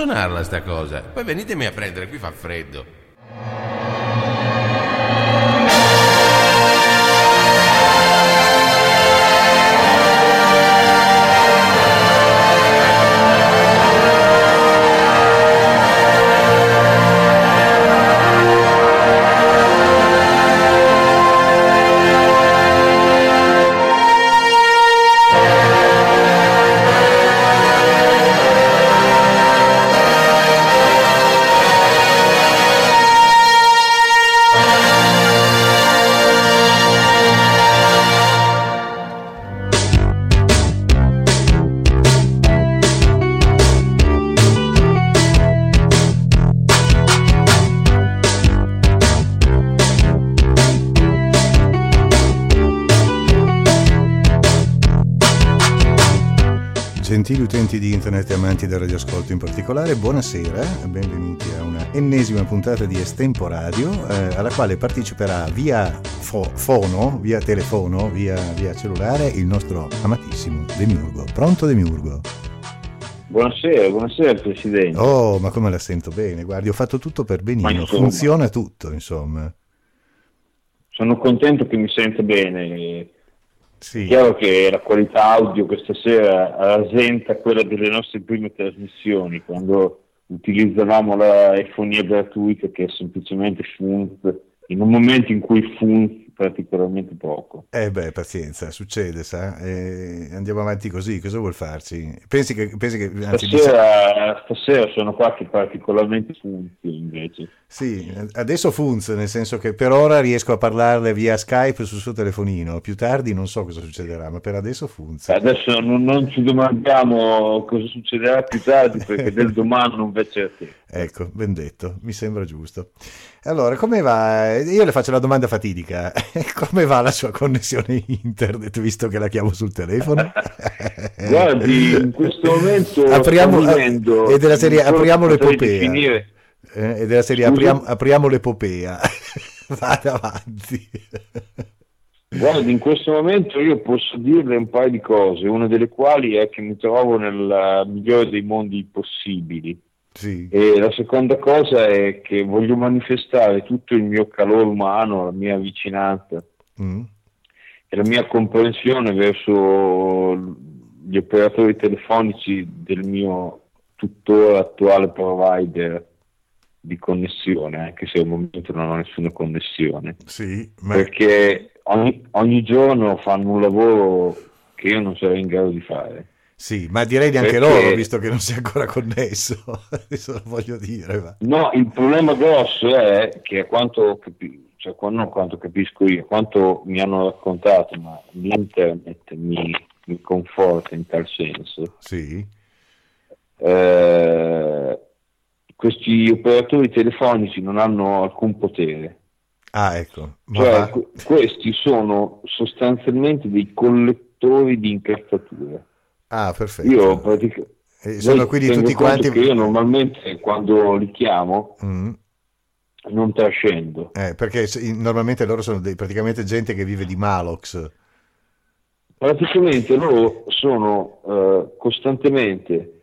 suonarla sta cosa. Poi venitemi a prendere, qui fa freddo. E amanti del radioascolto in particolare, buonasera, benvenuti a una ennesima puntata di Estemporadio, eh, alla quale parteciperà via fo- fono, via telefono, via, via cellulare il nostro amatissimo Demiurgo. Pronto Demiurgo? Buonasera, buonasera Presidente. Oh, ma come la sento bene, guardi, ho fatto tutto per benino, funziona tutto, insomma. Sono contento che mi senta bene sì. Chiaro che la qualità audio questa sera rasenta quella delle nostre prime trasmissioni, quando utilizzavamo la efonia gratuita che è semplicemente Funz, in un momento in cui Funz particolarmente poco. Eh beh, pazienza, succede, sa? Eh, andiamo avanti così, cosa vuol farci? Pensi che... Pensi che anzi, stasera, stasera sono qua che particolarmente funzi invece. Sì, adesso funziona, nel senso che per ora riesco a parlarle via Skype sul suo telefonino, più tardi non so cosa succederà, ma per adesso funziona. Adesso non, non ci domandiamo cosa succederà più tardi perché del domani non v'è certezza. Ecco, ben detto, mi sembra giusto. Allora, come va? Io le faccio la domanda fatidica. Come va la sua connessione internet visto che la chiamo sul telefono? Guardi, in questo momento apriamo, vivendo, e della serie apriamo l'epopea. Eh, e della serie apriamo, apriamo l'epopea. Vada avanti. Guardi, in questo momento io posso dirle un paio di cose, una delle quali è che mi trovo nel migliore dei mondi possibili sì. E la seconda cosa è che voglio manifestare tutto il mio calore umano, la mia vicinanza mm. e la mia comprensione verso gli operatori telefonici del mio tuttora attuale provider di connessione, anche se al momento non ho nessuna connessione. Sì, ma... Perché ogni, ogni giorno fanno un lavoro che io non sarei in grado di fare. Sì, ma direi di anche Perché... loro, visto che non si è ancora connesso, adesso lo voglio dire. Ma... No, il problema grosso è che a quanto, capi... cioè, non quanto capisco io, quanto mi hanno raccontato, ma l'internet mi, mi conforta in tal senso. Sì. Eh, questi operatori telefonici non hanno alcun potere. Ah, ecco. Cioè, questi sono sostanzialmente dei collettori di incazzature. Ah, perfetto. Io praticamente... Eh, sono quindi tutti quanti... Io normalmente quando li chiamo mm. non trascendo. Eh, perché normalmente loro sono dei, praticamente gente che vive di Malox. Praticamente loro sono uh, costantemente,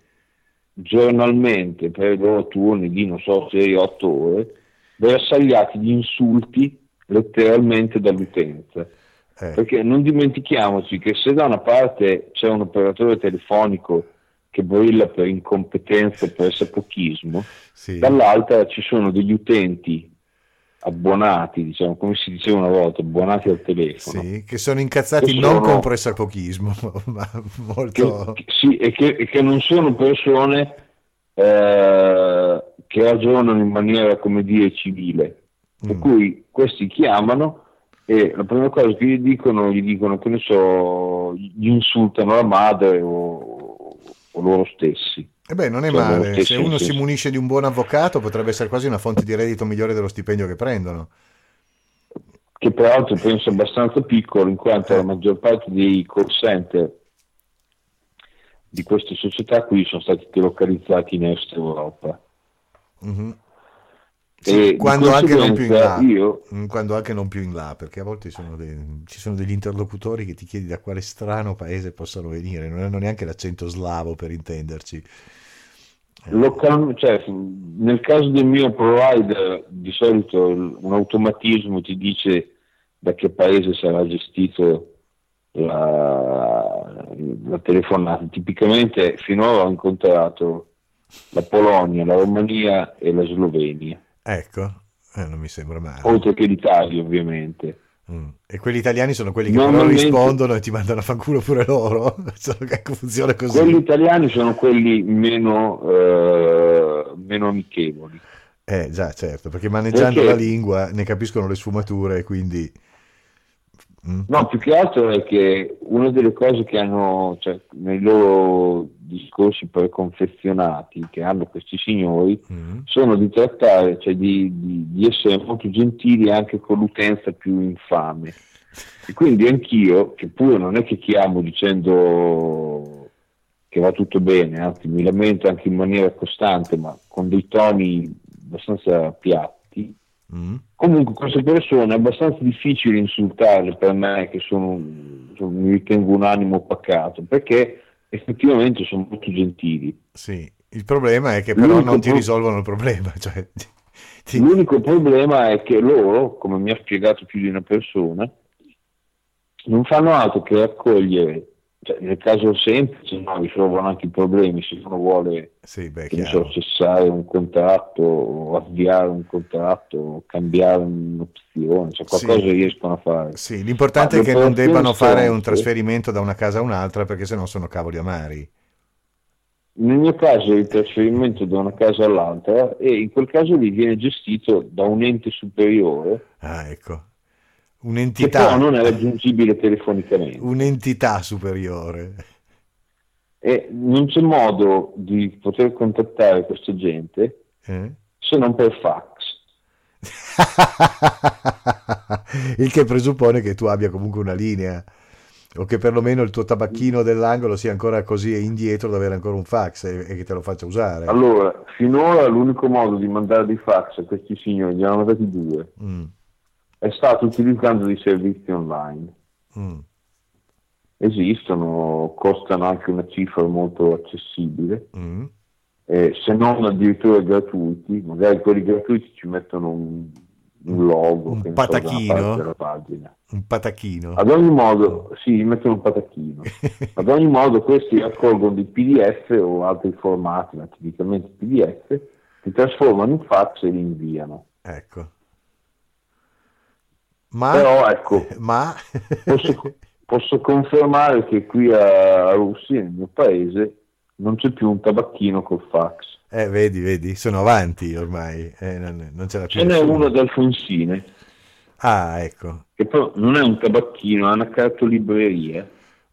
giornalmente, per i loro turni di non so 6-8 ore, bersagliati di insulti letteralmente dall'utenza. Eh. Perché non dimentichiamoci che se da una parte c'è un operatore telefonico che brilla per incompetenza, per sapochismo, sì. dall'altra ci sono degli utenti abbonati, diciamo, come si diceva una volta, abbonati al telefono. Sì, che sono incazzati che non sono, con pressapochismo, ma molto... Che, sì, e che, e che, non sono persone eh, che ragionano in maniera, come dire, civile. Per mm. cui questi chiamano e la prima cosa che gli dicono, gli dicono che ne so, gli insultano la madre o, o loro stessi. E beh, non è cioè, male, se uno si munisce di un buon avvocato potrebbe essere quasi una fonte di reddito migliore dello stipendio che prendono. Che peraltro penso abbastanza piccolo, in quanto la maggior parte dei call center di queste società qui sono stati delocalizzati in Est Europa. Mm-hmm. Sì, quando, anche non più in là, io... Mm, quando anche non più in là, perché a volte sono dei, ci sono degli interlocutori che ti chiedi da quale strano paese possano venire, non hanno neanche l'accento slavo per intenderci. local- cioè, nel caso del mio provider, di solito un automatismo ti dice da che paese sarà gestito la, la telefonata. Tipicamente finora ho incontrato la Polonia, la Romania e la Slovenia, Ecco, eh, non mi sembra male. oltre che l'Italia ovviamente. Mm. E quelli italiani sono quelli che Normalmente- rispondono e ti mandano a fanculo pure loro. Che funziona così. Quelli italiani sono quelli meno, eh, meno amichevoli. Eh già, certo, perché maneggiando Perché- la lingua ne capiscono le sfumature, quindi... Mm. No, più che altro è che una delle cose che hanno, cioè, nei loro discorsi preconfezionati che hanno questi signori, Mm. sono di trattare, cioè di, di- di essere molto gentili anche con l'utenza più infame. E quindi anch'io, che pure non è che chiamo dicendo che va tutto bene, anzi mi lamento anche in maniera costante, ma con dei toni abbastanza piatti, Mm. comunque queste persone è abbastanza difficile insultarle per me che sono, sono- mi ritengo un animo pacato, perché effettivamente sono molto gentili. Sì, il problema è che però L'unico non ti pro- risolvono il problema. Cioè, ti- L'unico problema è che loro, come mi ha spiegato più di una persona, non fanno altro che raccogliere, cioè, nel caso semplice no, risolvono anche i problemi, se uno vuole Sì, beh, so, cessare un contratto, avviare un contratto, cambiare un'opzione, cioè qualcosa Sì. riescono a fare. Sì, l'importante Ma è che non debbano fare un trasferimento da una casa a un'altra perché sennò sono cavoli amari. Nel mio caso il trasferimento da una casa all'altra e in quel caso lì viene gestito da un ente superiore Ah, ecco. Che Un'entità, però non è raggiungibile telefonicamente. un'entità superiore. e non c'è modo di poter contattare questa gente Eh? se non per fax. Il che presuppone che tu abbia comunque una linea o che perlomeno il tuo tabacchino dell'angolo sia ancora così indietro da avere ancora un fax e, e che te lo faccia usare. Allora, finora l'unico modo di mandare dei fax a questi signori, ne hanno mandati due, Mm, è stato utilizzando dei servizi online. mm, Esistono, costano anche una cifra molto accessibile, mm. eh, se non addirittura gratuiti, magari quelli gratuiti ci mettono un, un logo, Un so, patachino? della pagina. Un patachino. Ad ogni modo, sì, mettono un patachino. Ad ogni modo questi raccolgono dei PDF o altri formati, ma tipicamente PDF, li trasformano in fax e li inviano. Ecco. Ma, Però ecco, ma posso, posso confermare che qui a Russi, nel mio paese, non c'è più un tabacchino col fax. eh, vedi, vedi, sono avanti ormai, eh, non, non ce l'ha più Ce n'è uno ad Alfonsine, Ah, ecco. che però non è un tabacchino, è una cartolibreria,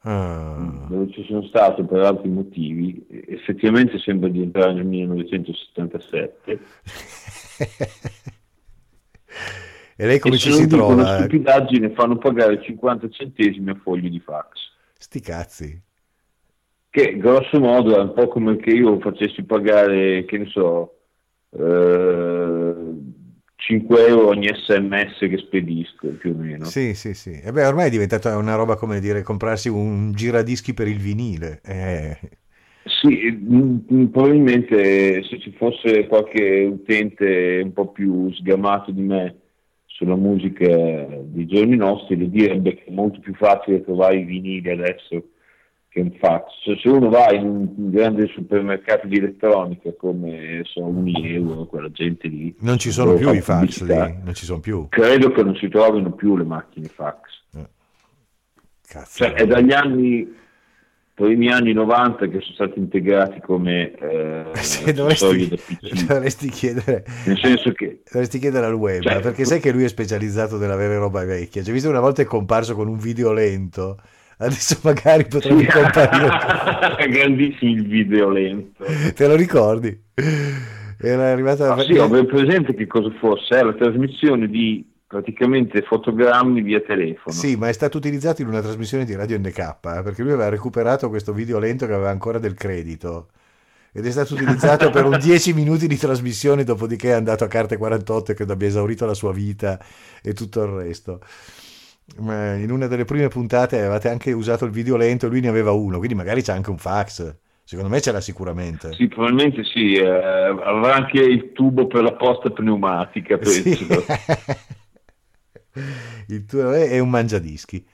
Ah. dove ci sono stato per altri motivi. Effettivamente sembra di entrare nel 1977. e lei come e ci si trova? stupidaggine fanno pagare 50 centesimi a fogli di fax Sti cazzi. che grosso modo è un po' come che io facessi pagare che ne so eh, 5 euro ogni sms che spedisco più o meno Sì, sì, sì. E beh, ormai è diventata una roba come dire comprarsi un giradischi per il vinile. Eh, sì probabilmente se ci fosse qualche utente un po' più sgamato di me sulla musica dei giorni nostri le direbbe che è molto più facile trovare i vinili adesso che un fax. Cioè, se uno va in un grande supermercato di elettronica come sono Unieuro, quella gente lì, non ci sono più i fax lì, non ci sono più. Credo che non si trovino più le macchine fax. Cazzo. Cioè, è dagli anni, primi anni 90 che sono stati integrati come eh, accessori dovresti, dovresti chiedere Nel senso che Dovresti chiedere al web, Cioè, perché sai che lui è specializzato nell'avere roba vecchia. Cioè, visto che una volta è comparso con un video lento, adesso magari potrebbe Sì. comparire. grandissimo il video lento. Te lo ricordi? Era arrivata Ah, sì, ho ben presente che cosa fosse, è la trasmissione di praticamente fotogrammi via telefono. Sì, ma è stato utilizzato in una trasmissione di Radio NK, eh, perché lui aveva recuperato questo video lento che aveva ancora del credito. Ed è stato utilizzato per un 10 minuti di trasmissione, dopodiché è andato a carte 48 e credo abbia esaurito la sua vita e tutto il resto. Ma in una delle prime puntate avevate anche usato il video lento e lui ne aveva uno, quindi magari c'è anche un fax. Secondo me c'era sicuramente. Sì, probabilmente sì, eh, avrà anche il tubo per la posta pneumatica, penso. Sì. il tuo è un mangiadischi.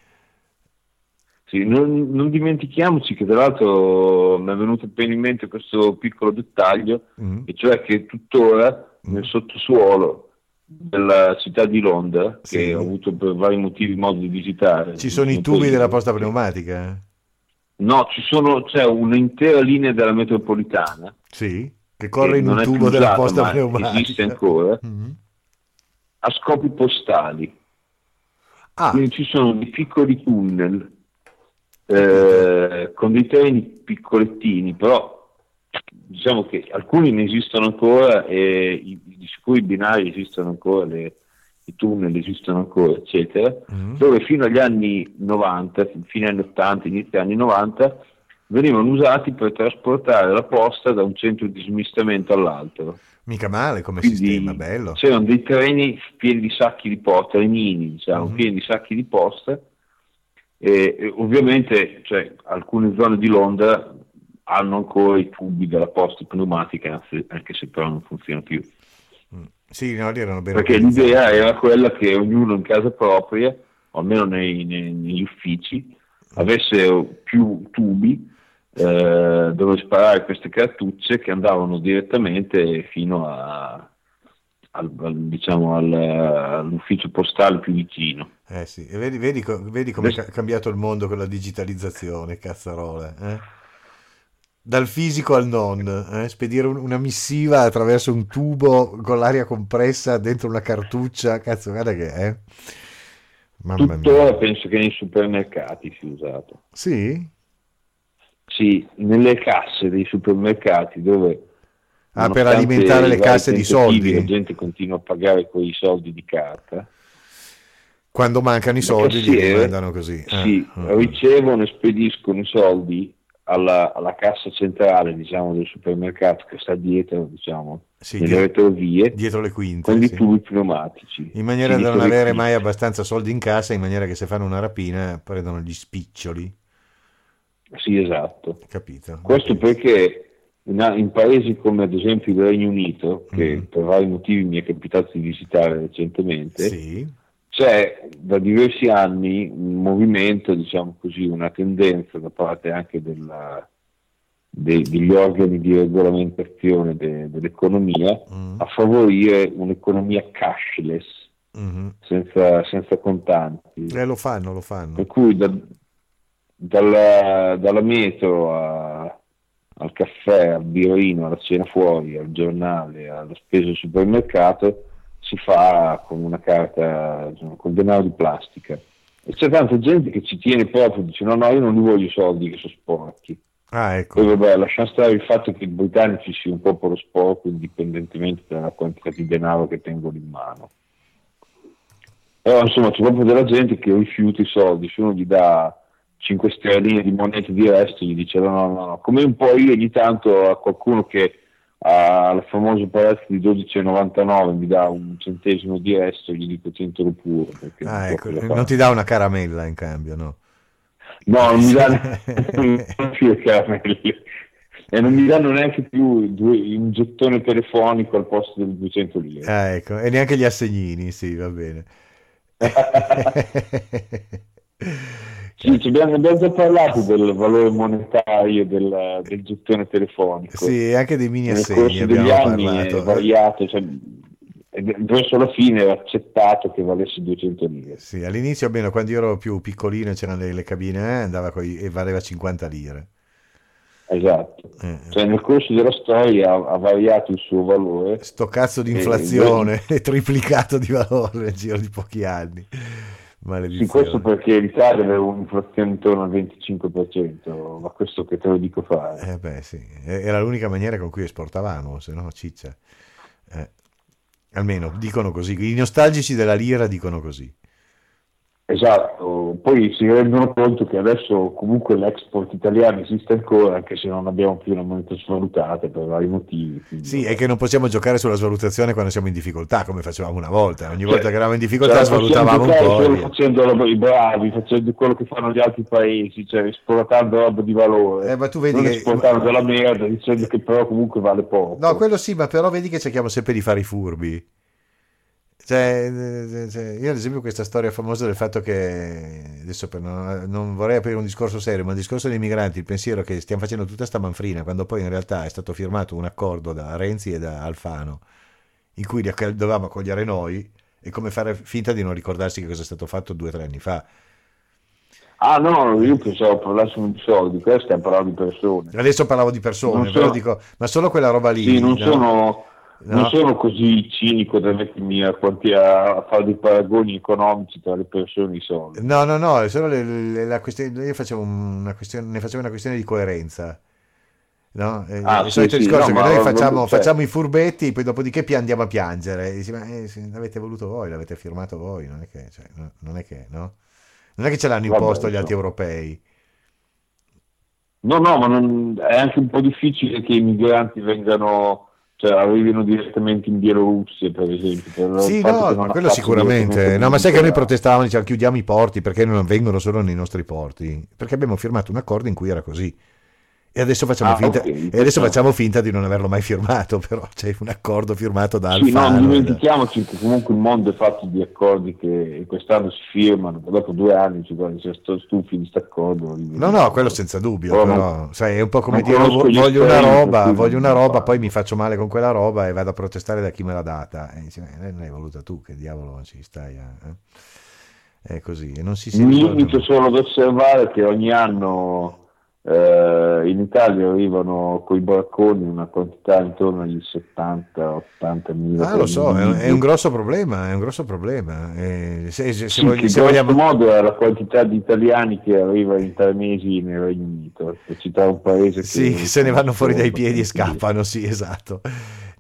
Sì, non, non, dimentichiamoci che tra l'altro mi è venuto appena in mente questo piccolo dettaglio, mm. e cioè che tuttora mm. nel sottosuolo della città di Londra, sì. che ho avuto per vari motivi modo di visitare. Ci sono i tubi della posta pneumatica? No, ci sono, c'è un'intera linea della metropolitana. Sì, che corre che in un tubo della posta pneumatica. Esiste ancora. Mm-hmm. A scopi postali. Ah. Quindi ci sono dei piccoli tunnel eh, con dei treni piccolettini, però diciamo che alcuni ne esistono ancora e di sicuro i binari esistono ancora, le, i tunnel esistono ancora, eccetera, mm. dove fino agli anni 90, fine anni 80, inizio anni 90, venivano usati per trasportare la posta da un centro di smistamento all'altro. Mica male come Quindi sistema, bello. C'erano dei treni pieni di sacchi di posta, trenini, diciamo, mm. pieni di sacchi di posta, e, e ovviamente cioè, alcune zone di Londra hanno ancora i tubi della posta pneumatica, anche se però non funziona più. Mm. Sì, no, erano ben Perché l'idea era quella che ognuno in casa propria, o almeno nei, nei, negli uffici, avesse più tubi eh, dove sparare queste cartucce che andavano direttamente fino a, al, al, diciamo, al, all'ufficio postale più vicino. Eh sì, e vedi, vedi, vedi come è cambiato il mondo con la digitalizzazione, cazzarola. Eh? Dal fisico al non, eh? spedire un, una missiva attraverso un tubo con l'aria compressa dentro una cartuccia, cazzo, guarda che è. Eh? Mamma Tuttora mia. penso che nei supermercati sia usato. Sì? Sì, nelle casse dei supermercati dove Ah, per alimentare le casse di soldi. La gente continua a pagare quei soldi di carta. Quando mancano i soldi li mandano così. Sì, ah, ricevono e spediscono i soldi alla, alla, cassa centrale diciamo, del supermercato che sta dietro, diciamo, sì, nelle retrovie, dietro le quinte, con sì. i tubi pneumatici. In maniera da non avere mai abbastanza soldi in cassa, in maniera che se fanno una rapina prendono gli spiccioli. Sì, esatto. Capito. Questo perché in, paesi come ad esempio il Regno Unito, che mm. per vari motivi mi è capitato di visitare recentemente, sì. c'è da diversi anni un movimento, diciamo così, una tendenza da parte anche della, de, degli organi di regolamentazione de, dell'economia mm. a favorire un'economia cashless, mm-hmm. senza, senza, contanti. Eh, lo fanno, lo fanno. Per cui da, dalla, dalla metro a al caffè, al birino, alla cena fuori, al giornale, alla spesa al supermercato, si fa con una carta, insomma, con denaro di plastica. E c'è tanta gente che ci tiene proprio, dice no, no, io non li voglio i soldi che sono sporchi. Ah, ecco. Poi vabbè, lasciamo stare il fatto che i britannici sia un popolo sporco indipendentemente dalla quantità di denaro che tengono in mano. Però insomma c'è proprio della gente che rifiuta i soldi, se uno gli dà 5 sterline di monete di resto, gli dice no, no, no, come un po' io ogni tanto a qualcuno che ha il famoso prezzo di 12,99 mi dà un centesimo di resto, gli dico 100 pure. Ah, ecco, non ti dà una caramella in cambio, no? No, non mi dà più le caramelle e non mi danno neanche più due, un gettone telefonico al posto delle 200 lire. Ah, ecco, e neanche gli assegnini, sì, va bene. Sì, abbiamo, abbiamo, già parlato del valore monetario del, del gettone telefonico. Sì, anche dei mini assegni Nel corso degli anni parlato. è variato, cioè, verso la fine era accettato che valesse 200 lire. Sì, all'inizio almeno quando io ero più piccolino c'erano le, le cabine eh, andava coi, e valeva 50 lire. Esatto, eh. cioè nel corso della storia ha, ha, variato il suo valore. Sto cazzo di inflazione è triplicato di valore nel giro di pochi anni. Maledizione. Sì, questo perché l'Italia aveva un'inflazione intorno al 25%, ma questo che te lo dico fare. Eh beh sì, era l'unica maniera con cui esportavamo, se no ciccia. Eh. Almeno dicono così, i nostalgici della lira dicono così. Esatto, poi si rendono conto che adesso comunque l'export italiano esiste ancora, anche se non abbiamo più una moneta svalutata per vari motivi. Quindi... Sì, è che non possiamo giocare sulla svalutazione quando siamo in difficoltà, come facevamo una volta. Ogni volta cioè, che eravamo in difficoltà cioè, svalutavamo un po'. Solo facendo i bravi, facendo quello che fanno gli altri paesi, cioè esportando roba di valore. Eh, ma tu vedi non che... esportando della merda dicendo che però comunque vale poco. No, quello sì, ma però vedi che cerchiamo sempre di fare i furbi. Cioè, eh, cioè, io ad esempio questa storia famosa del fatto che, adesso non, non, vorrei aprire un discorso serio, ma il discorso dei migranti, il pensiero che stiamo facendo tutta sta manfrina, quando poi in realtà è stato firmato un accordo da Renzi e da Alfano, in cui dovevamo accogliere noi, è come fare finta di non ricordarsi che cosa è stato fatto due o tre anni fa. Ah no, io pensavo parlassimo di soldi, qua stiamo parlando di persone. Adesso parlavo di persone, sono... dico, ma solo quella roba lì. Sì, non no? sono No. Non sono così cinico da mettermi a, a, fare dei paragoni economici tra le persone e i soldi. No, no, no, solo le, le, la questione, io facevo una questione, ne facevo una questione di coerenza. No? Ah, il solito sì, discorso sì, che noi facciamo, facciamo, i furbetti, poi dopodiché andiamo a piangere. Dici, ma eh, l'avete voluto voi, l'avete firmato voi, non è che, cioè, no, non è che, no? non è che ce l'hanno imposto Vabbè, gli altri europei. No, no, ma non, è anche un po' difficile che i migranti vengano cioè arrivino direttamente in Bielorussia per esempio per sì no quello sicuramente. no ma sai che noi protestavamo diciamo chiudiamo i porti perché non vengono solo nei nostri porti? Perché abbiamo firmato un accordo in cui era così e adesso, facciamo, ah, finta, okay, e adesso facciamo finta di non averlo mai firmato, però c'è un accordo firmato da Alfano. Sì, no, non dimentichiamoci che comunque il mondo è fatto di accordi che quest'anno si firmano, dopo due anni ci sono stufi di questo accordo. No, no, quello senza dubbio, però, però sai, è un po' come dire voglio una roba, voglio una roba, poi mi faccio male con quella roba e vado a protestare da chi me l'ha data. E dice, eh, non l'hai voluta tu, che diavolo ci stai a... Eh? È così, e non si Mi limito solo ad osservare che ogni anno eh, in Italia arrivano con i barconi una quantità intorno agli 70-80 mila. Ah, lo so, è un, è un, grosso problema, è un grosso problema. Eh, se, se, sì, se, se vogliamo... modo è la quantità di italiani che arriva in tre mesi nel Regno Unito, per citare un paese che... Sì, se ne vanno fuori dai piedi e scappano, sì, esatto.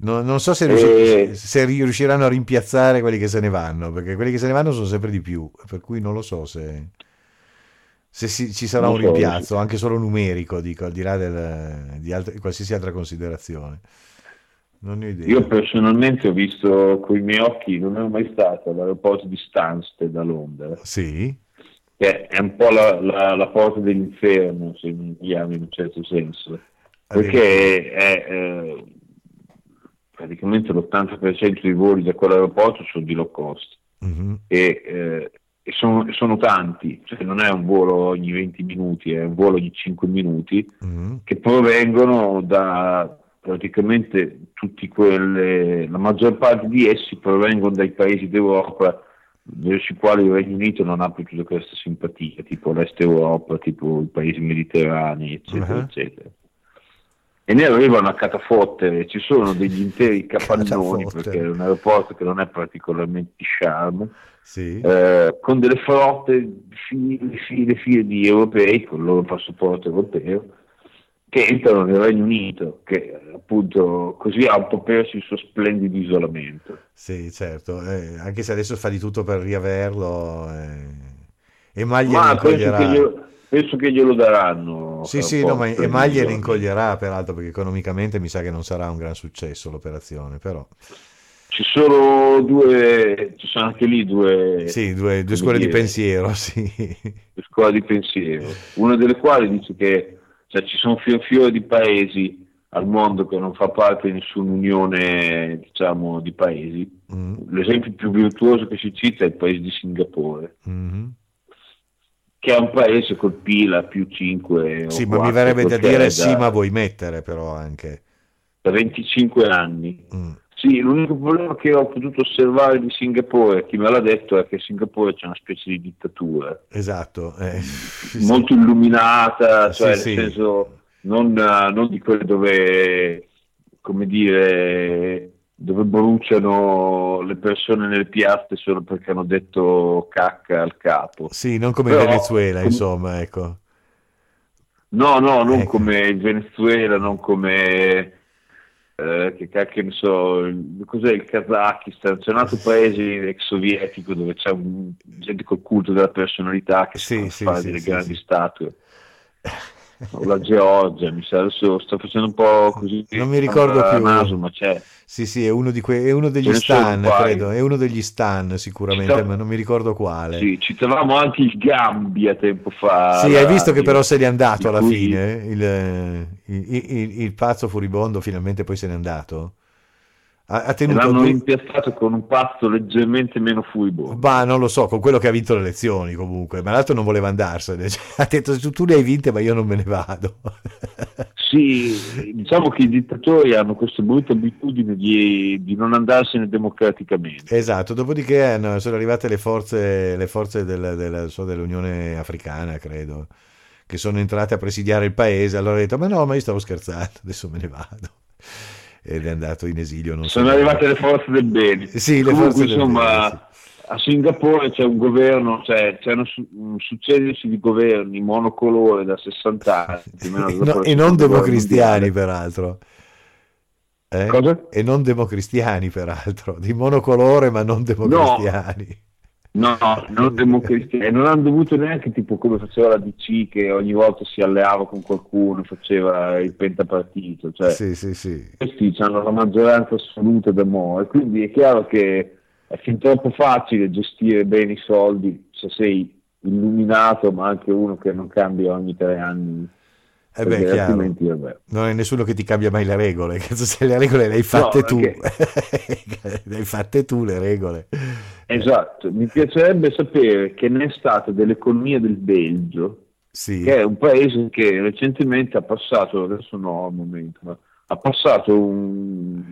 No, non so se, riusci- se, riusciranno a rimpiazzare quelli che se ne vanno, perché quelli che se ne vanno sono sempre di più, per cui non lo so se se si, ci sarà non un rimpiazzo, anche solo numerico, dico, al di là del, di altre, qualsiasi altra considerazione. Non ho idea. Io personalmente ho visto con i miei occhi, non ero mai stato all'aeroporto di Stansted a Londra. Sì. Che è un po' la, la, la porta dell'inferno, se vogliamo in un certo senso. Perché è, eh, praticamente l'80% dei voli da quell'aeroporto sono di low cost. Mm-hmm. E eh, e sono, sono, tanti, cioè non è un volo ogni 20 minuti, è un volo ogni 5 minuti mm-hmm. che provengono da praticamente tutti quelle, la maggior parte di essi provengono dai paesi d'Europa verso i quali il Regno Unito non ha più tutta questa simpatia, tipo l'Est Europa, tipo i paesi mediterranei, eccetera, uh-huh. eccetera. E ne arrivano a catafottere, ci sono degli interi capannoni perché è un aeroporto che non è particolarmente charme sì. eh, con delle flotte, file, file, file di europei con il loro passaporto europeo che entrano nel Regno Unito, che appunto così ha un po' perso il suo splendido isolamento. Sì, certo, eh, anche se adesso fa di tutto per riaverlo. Eh. E Maglia ma penso che, glielo, penso che glielo daranno. Sì, sì, no, ma e Maglia incoglierà peraltro perché economicamente mi sa che non sarà un gran successo l'operazione, però ci sono due, ci sono anche lì due, sì, due, due scuole dire, di pensiero, sì. Due scuole di pensiero, una delle quali dice che cioè, ci sono fior fiore di paesi al mondo che non fa parte di nessuna unione diciamo, di paesi. Mm. L'esempio più virtuoso che si cita è il paese di Singapore. Mm-hmm che è un paese col PIL più 5 sì ma mi verrebbe da dire da, sì ma vuoi mettere però anche da 25 anni mm. Sì, l'unico problema che ho potuto osservare di Singapore, chi me l'ha detto, è che Singapore c'è una specie di dittatura. Esatto. Eh, Molto sì. illuminata, cioè sì, nel senso non, non, di quelle dove, come dire, dove bruciano le persone nelle piazze solo perché hanno detto cacca al capo. Sì, non come Però, in Venezuela, com- insomma, ecco. No, no, non ecco. come il Venezuela, non come eh, che cacchio ne so, cos'è il Kazakistan? C'è un altro paese ex sovietico dove c'è un, gente col culto della personalità che Sì, si fa sì, fare sì, delle sì, grandi statue. O la Georgia, mi sa, adesso sto facendo un po' così. Non mi ricordo a più. naso, ma c'è. Sì, sì, è uno, di que- è uno degli stan, credo, è uno degli stan sicuramente, Ci sta- ma non mi ricordo quale. Sì, citavamo anche il Gambia tempo fa. Sì, hai visto che però se n'è andato alla cui- fine? Il, eh, il- il- il pazzo furibondo finalmente poi se n'è andato? Ha, ha tenuto l'hanno rimpiazzato con un pazzo leggermente meno furibondo. Ma non lo so, con quello che ha vinto le elezioni comunque, ma l'altro non voleva andarsene, cioè, ha detto tu, le hai vinte ma io non me ne vado. Sì, diciamo che i dittatori hanno questa brutta abitudine di, di non andarsene democraticamente. Esatto, dopodiché hanno- sono arrivate le forze, le forze del- del- so, dell'Unione Africana, credo, che sono entrate a presidiare il paese, allora ha detto ma no, ma io stavo scherzando, adesso me ne vado. Ed è andato in esilio. Sono dove. arrivate le forze del bene. Sì, le Comunque, forze del insomma, bene, a Singapore c'è un governo, cioè c'è un succedersi di governi monocolore da 60 anni. meno No, e non democristiani, peraltro. Eh? Cosa? E non democristiani, peraltro, di monocolore, ma non democristiani. No, non democristiani. E non hanno dovuto neanche tipo come faceva la DC che ogni volta si alleava con qualcuno, faceva il pentapartito. Cioè, Sì, sì, sì. questi hanno la maggioranza assoluta da mo' e quindi è chiaro che è fin troppo facile gestire bene i soldi se sei illuminato ma anche uno che non cambia ogni tre anni Eh beh, chiaro. Non è nessuno che ti cambia mai le regole. Cazzo, se le regole le hai fatte No, tu, perché- le hai fatte tu le regole. esatto mi piacerebbe sapere che ne è stata dell'economia del Belgio Sì, che è un paese che recentemente ha passato adesso no al momento ma ha passato un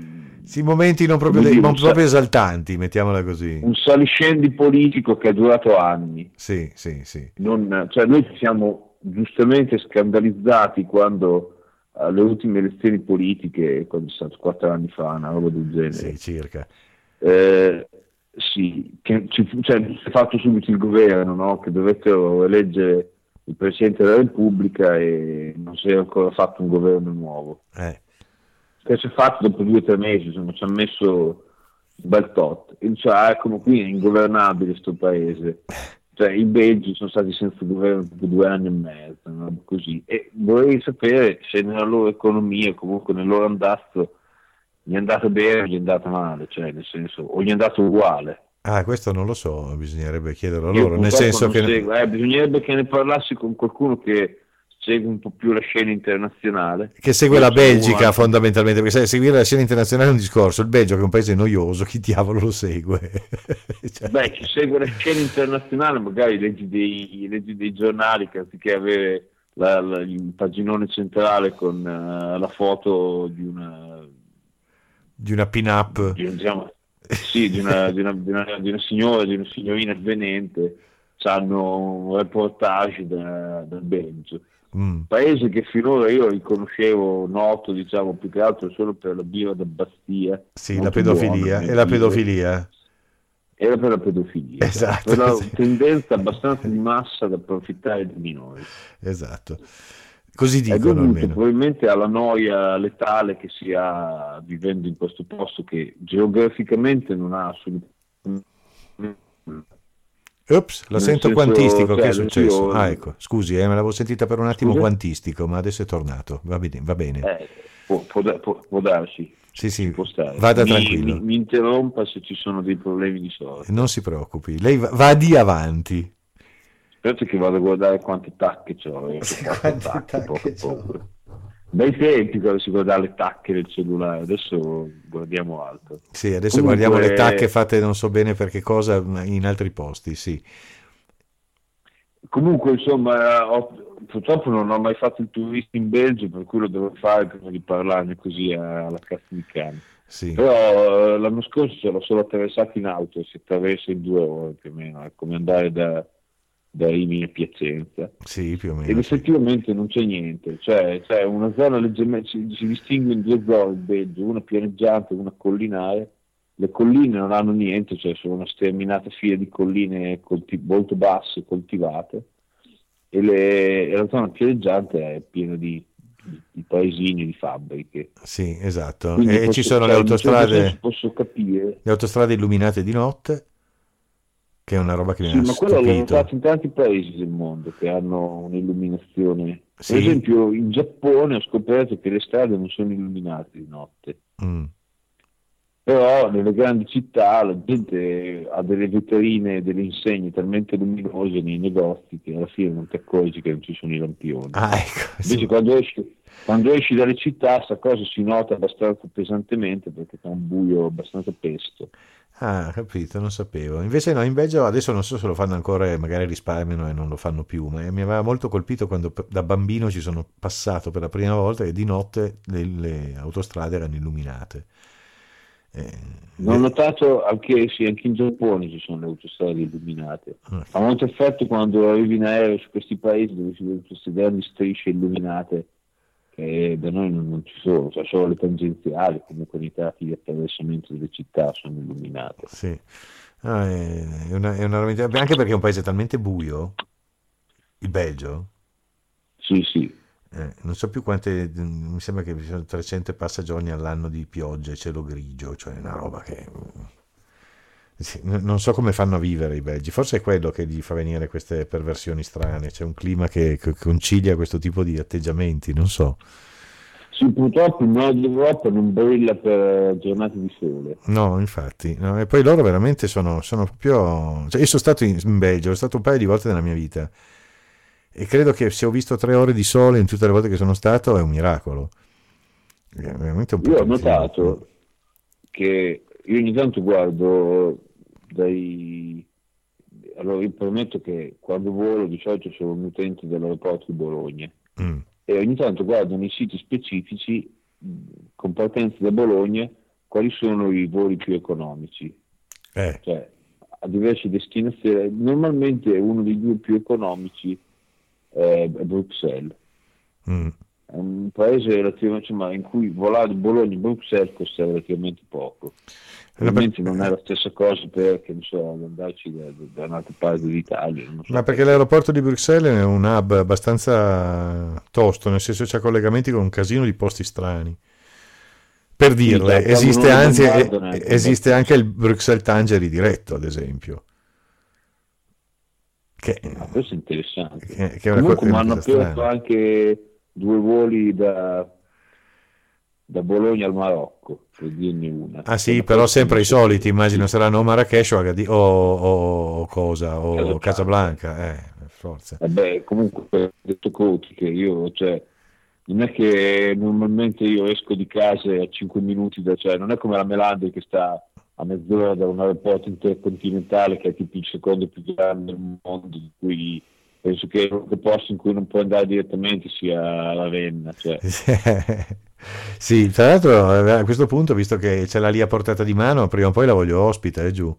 sì, momenti non proprio, dire, non proprio esaltanti, mettiamola così. un saliscendi politico che è durato anni Sì, sì, sì. non, cioè noi ci siamo giustamente scandalizzati quando alle ultime elezioni politiche, quando è stato quattro anni fa, una roba del genere, Sì, circa. eh, sì, che ci cioè, si è fatto subito il governo, no? che dovettero eleggere il Presidente della Repubblica e non si è ancora fatto un governo nuovo. Eh, Che si è fatto dopo due o tre mesi, insomma, ci ha messo un bel tot. E dice, ah, ecco, qui è ingovernabile sto paese. Cioè, i belgi sono stati senza governo per due anni e mezzo, roba così. E vorrei sapere se nella loro economia, comunque nel loro andazzo, gli è andata bene o gli è andata male, cioè, nel senso, o gli è andato uguale. Ah, questo non lo so, bisognerebbe chiederlo a loro, nel senso che... seguo. Eh, bisognerebbe che ne parlassi con qualcuno che segue un po' più la scena internazionale. Che segue la Belgica uno- fondamentalmente, perché seguire la scena internazionale è un discorso, il Belgio che è un paese noioso, chi diavolo lo segue? Cioè, Beh, chi segue la scena internazionale magari leggi dei, leggi dei giornali che anziché avere la- la- il paginone centrale con eh, la foto di una, di una pin-up. di, un- diciamo, sì, di, una, di, una, di, una, di una signora, di una signorina svenente, hanno un reportage da- dal Belgio. Mm, Paese che finora io riconoscevo noto, diciamo, più che altro solo per la birra da Bastia. Sì, la pedofilia, buona, e la pedofilia. Era per la pedofilia, Esatto, per la sì. tendenza abbastanza di massa ad approfittare dei minori. Esatto. Così dicono dovuto almeno. probabilmente alla noia letale che si ha vivendo in questo posto che geograficamente non ha assolutamente Ops, la sento quantistico, che è cioè, successo? io- Ah, ecco, scusi, eh, me l'avevo sentita per un attimo Scusa? quantistico, ma adesso è tornato. Va bene, va bene. eh, può, può può- può darsi, Sì, sì, vada mi, tranquillo. Mi, mi interrompa se ci sono dei problemi di sorta. Non si preoccupi, lei va, di avanti. Aspetta che vado a guardare quante tacche ho. eh, Quante tacche, tacche poco poco. Bei tempi quando si guardava le tacche del cellulare, adesso guardiamo altro. Sì, adesso Comunque- guardiamo le tacche fatte non so bene perché cosa ma in altri posti, sì. Comunque, insomma, ho- purtroppo non ho mai fatto il turista in Belgio, per cui lo devo fare prima di parlarne così alla cazzo di cane. sì. Però eh, l'anno scorso l'ho solo attraversato in auto, si attraversa in due ore più o meno, è come andare da, da Rimini a Piacenza. Sì, più o Ed meno. sì. effettivamente non c'è niente, cioè c'è una zona leggermente, si, si distingue in due zone il Belgio, una pianeggiante e una collinare. Le colline non hanno niente, cioè sono una sterminata fila di colline colti- molto basse, coltivate, e, le- e la zona pianeggiante è piena di, di- paesini di fabbriche. Sì, esatto. Quindi e posso- ci sono le cioè, in autostrade, Posso capire. le autostrade illuminate di notte, che è una roba che mi Sì, ha ma quello stupito. notato in tanti paesi del mondo che hanno un'illuminazione. Sì. Per esempio, in Giappone ho scoperto che le strade non sono illuminate di notte. Mm. Però nelle grandi città la gente ha delle vetrine, delle insegne talmente luminose nei negozi che alla fine non ti accorgi che non ci sono i lampioni. Ah, ecco. Invece sì. quando esci, quando esci dalle città questa cosa si nota abbastanza pesantemente perché fa un buio abbastanza pesto. Ah, capito, non sapevo. Invece no, in Belgio adesso non so se lo fanno ancora, magari risparmiano e non lo fanno più, ma mi aveva molto colpito quando da bambino ci sono passato per la prima volta e di notte le, le autostrade erano illuminate. Eh, Non ho notato anche, sì, anche in Giappone ci sono le autostrade illuminate. Ah. Fa molto effetto quando arrivi in aereo su questi paesi dove si vedono queste grandi strisce illuminate che da noi non, ci sono, cioè solo le tangenziali, comunque nei tratti di attraversamento delle città sono illuminate. Sì. Ah, è una, è una anche perché è un paese talmente buio, il Belgio, Sì, sì. eh, non so più quante, mi sembra che ci sono 300 e passa giorni all'anno di pioggia e cielo grigio, cioè una roba che... non so come fanno a vivere i belgi, forse è quello che gli fa venire queste perversioni strane, c'è un clima che, che concilia questo tipo di atteggiamenti, non so. Sì, purtroppo il nord Europa non brilla per giornate di sole. No, infatti, no, e poi loro veramente sono, sono proprio... Cioè, io sono stato in, in Belgio, sono stato un paio di volte nella mia vita e credo che se ho visto tre ore di sole in tutte le volte che sono stato è un miracolo. È veramente un Io ho notato che io ogni tanto guardo dai... Allora, io prometto che quando volo di solito sono un utente dell'aeroporto di Bologna Mm, e ogni tanto guardo nei siti specifici mh, con partenza da Bologna quali sono i voli più economici. eh, Cioè, a diverse destinazioni, normalmente uno dei due più economici è, è Bruxelles. mm. È un paese relativamente, insomma, in cui volare Bologna-Bruxelles costa relativamente poco. Per- non è la stessa cosa per, che, non so, andarci da, da un'altra parte d'Italia. so. Ma perché l'aeroporto di Bruxelles è un hub abbastanza tosto, nel senso c'ha collegamenti con un casino di posti strani. Per dirle, da esiste, anzi, eh, ecco. esiste anche il Bruxelles Tangeri diretto, ad esempio. Che, Ah, questo è interessante. che- che Comunque mi hanno aperto anche due voli da, da Bologna al Marocco, per dirne una. Ah sì, Una però sempre i soliti, immagino saranno o Marrakesh o, Agadi- o, o- o cosa, o Casablanca. Casablanca, eh, forza. Vabbè, comunque, detto conti che io, cioè, non è che normalmente io esco di casa a 5 minuti da, cioè, non è come la Melander che sta a mezz'ora da un aeroporto intercontinentale che è tipo il secondo più grande del mondo, di cui penso che l'unico posto in cui non può andare direttamente sia Ravenna, cioè. Sì, tra l'altro eh, a questo punto, visto che ce l'ha lì a portata di mano, prima o poi la voglio ospite, eh, giù.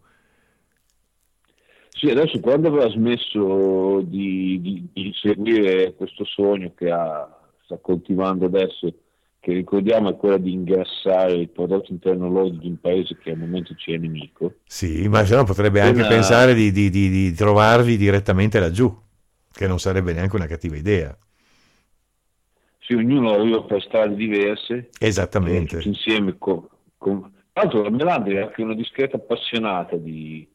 Sì, adesso quando avrà smesso di, di- di seguire questo sogno che ha, sta coltivando adesso, che ricordiamo è quello di ingrassare il prodotto interno lordo di un paese che al momento ci è nemico, Sì, ma se no potrebbe anche Una- pensare di, di- di- di trovarvi direttamente laggiù, che non sarebbe neanche una cattiva idea. Sì, ognuno arriva per strade diverse, Esattamente. tutti insieme. Con, con... Tra l'altro la Melandri è anche una discreta appassionata di,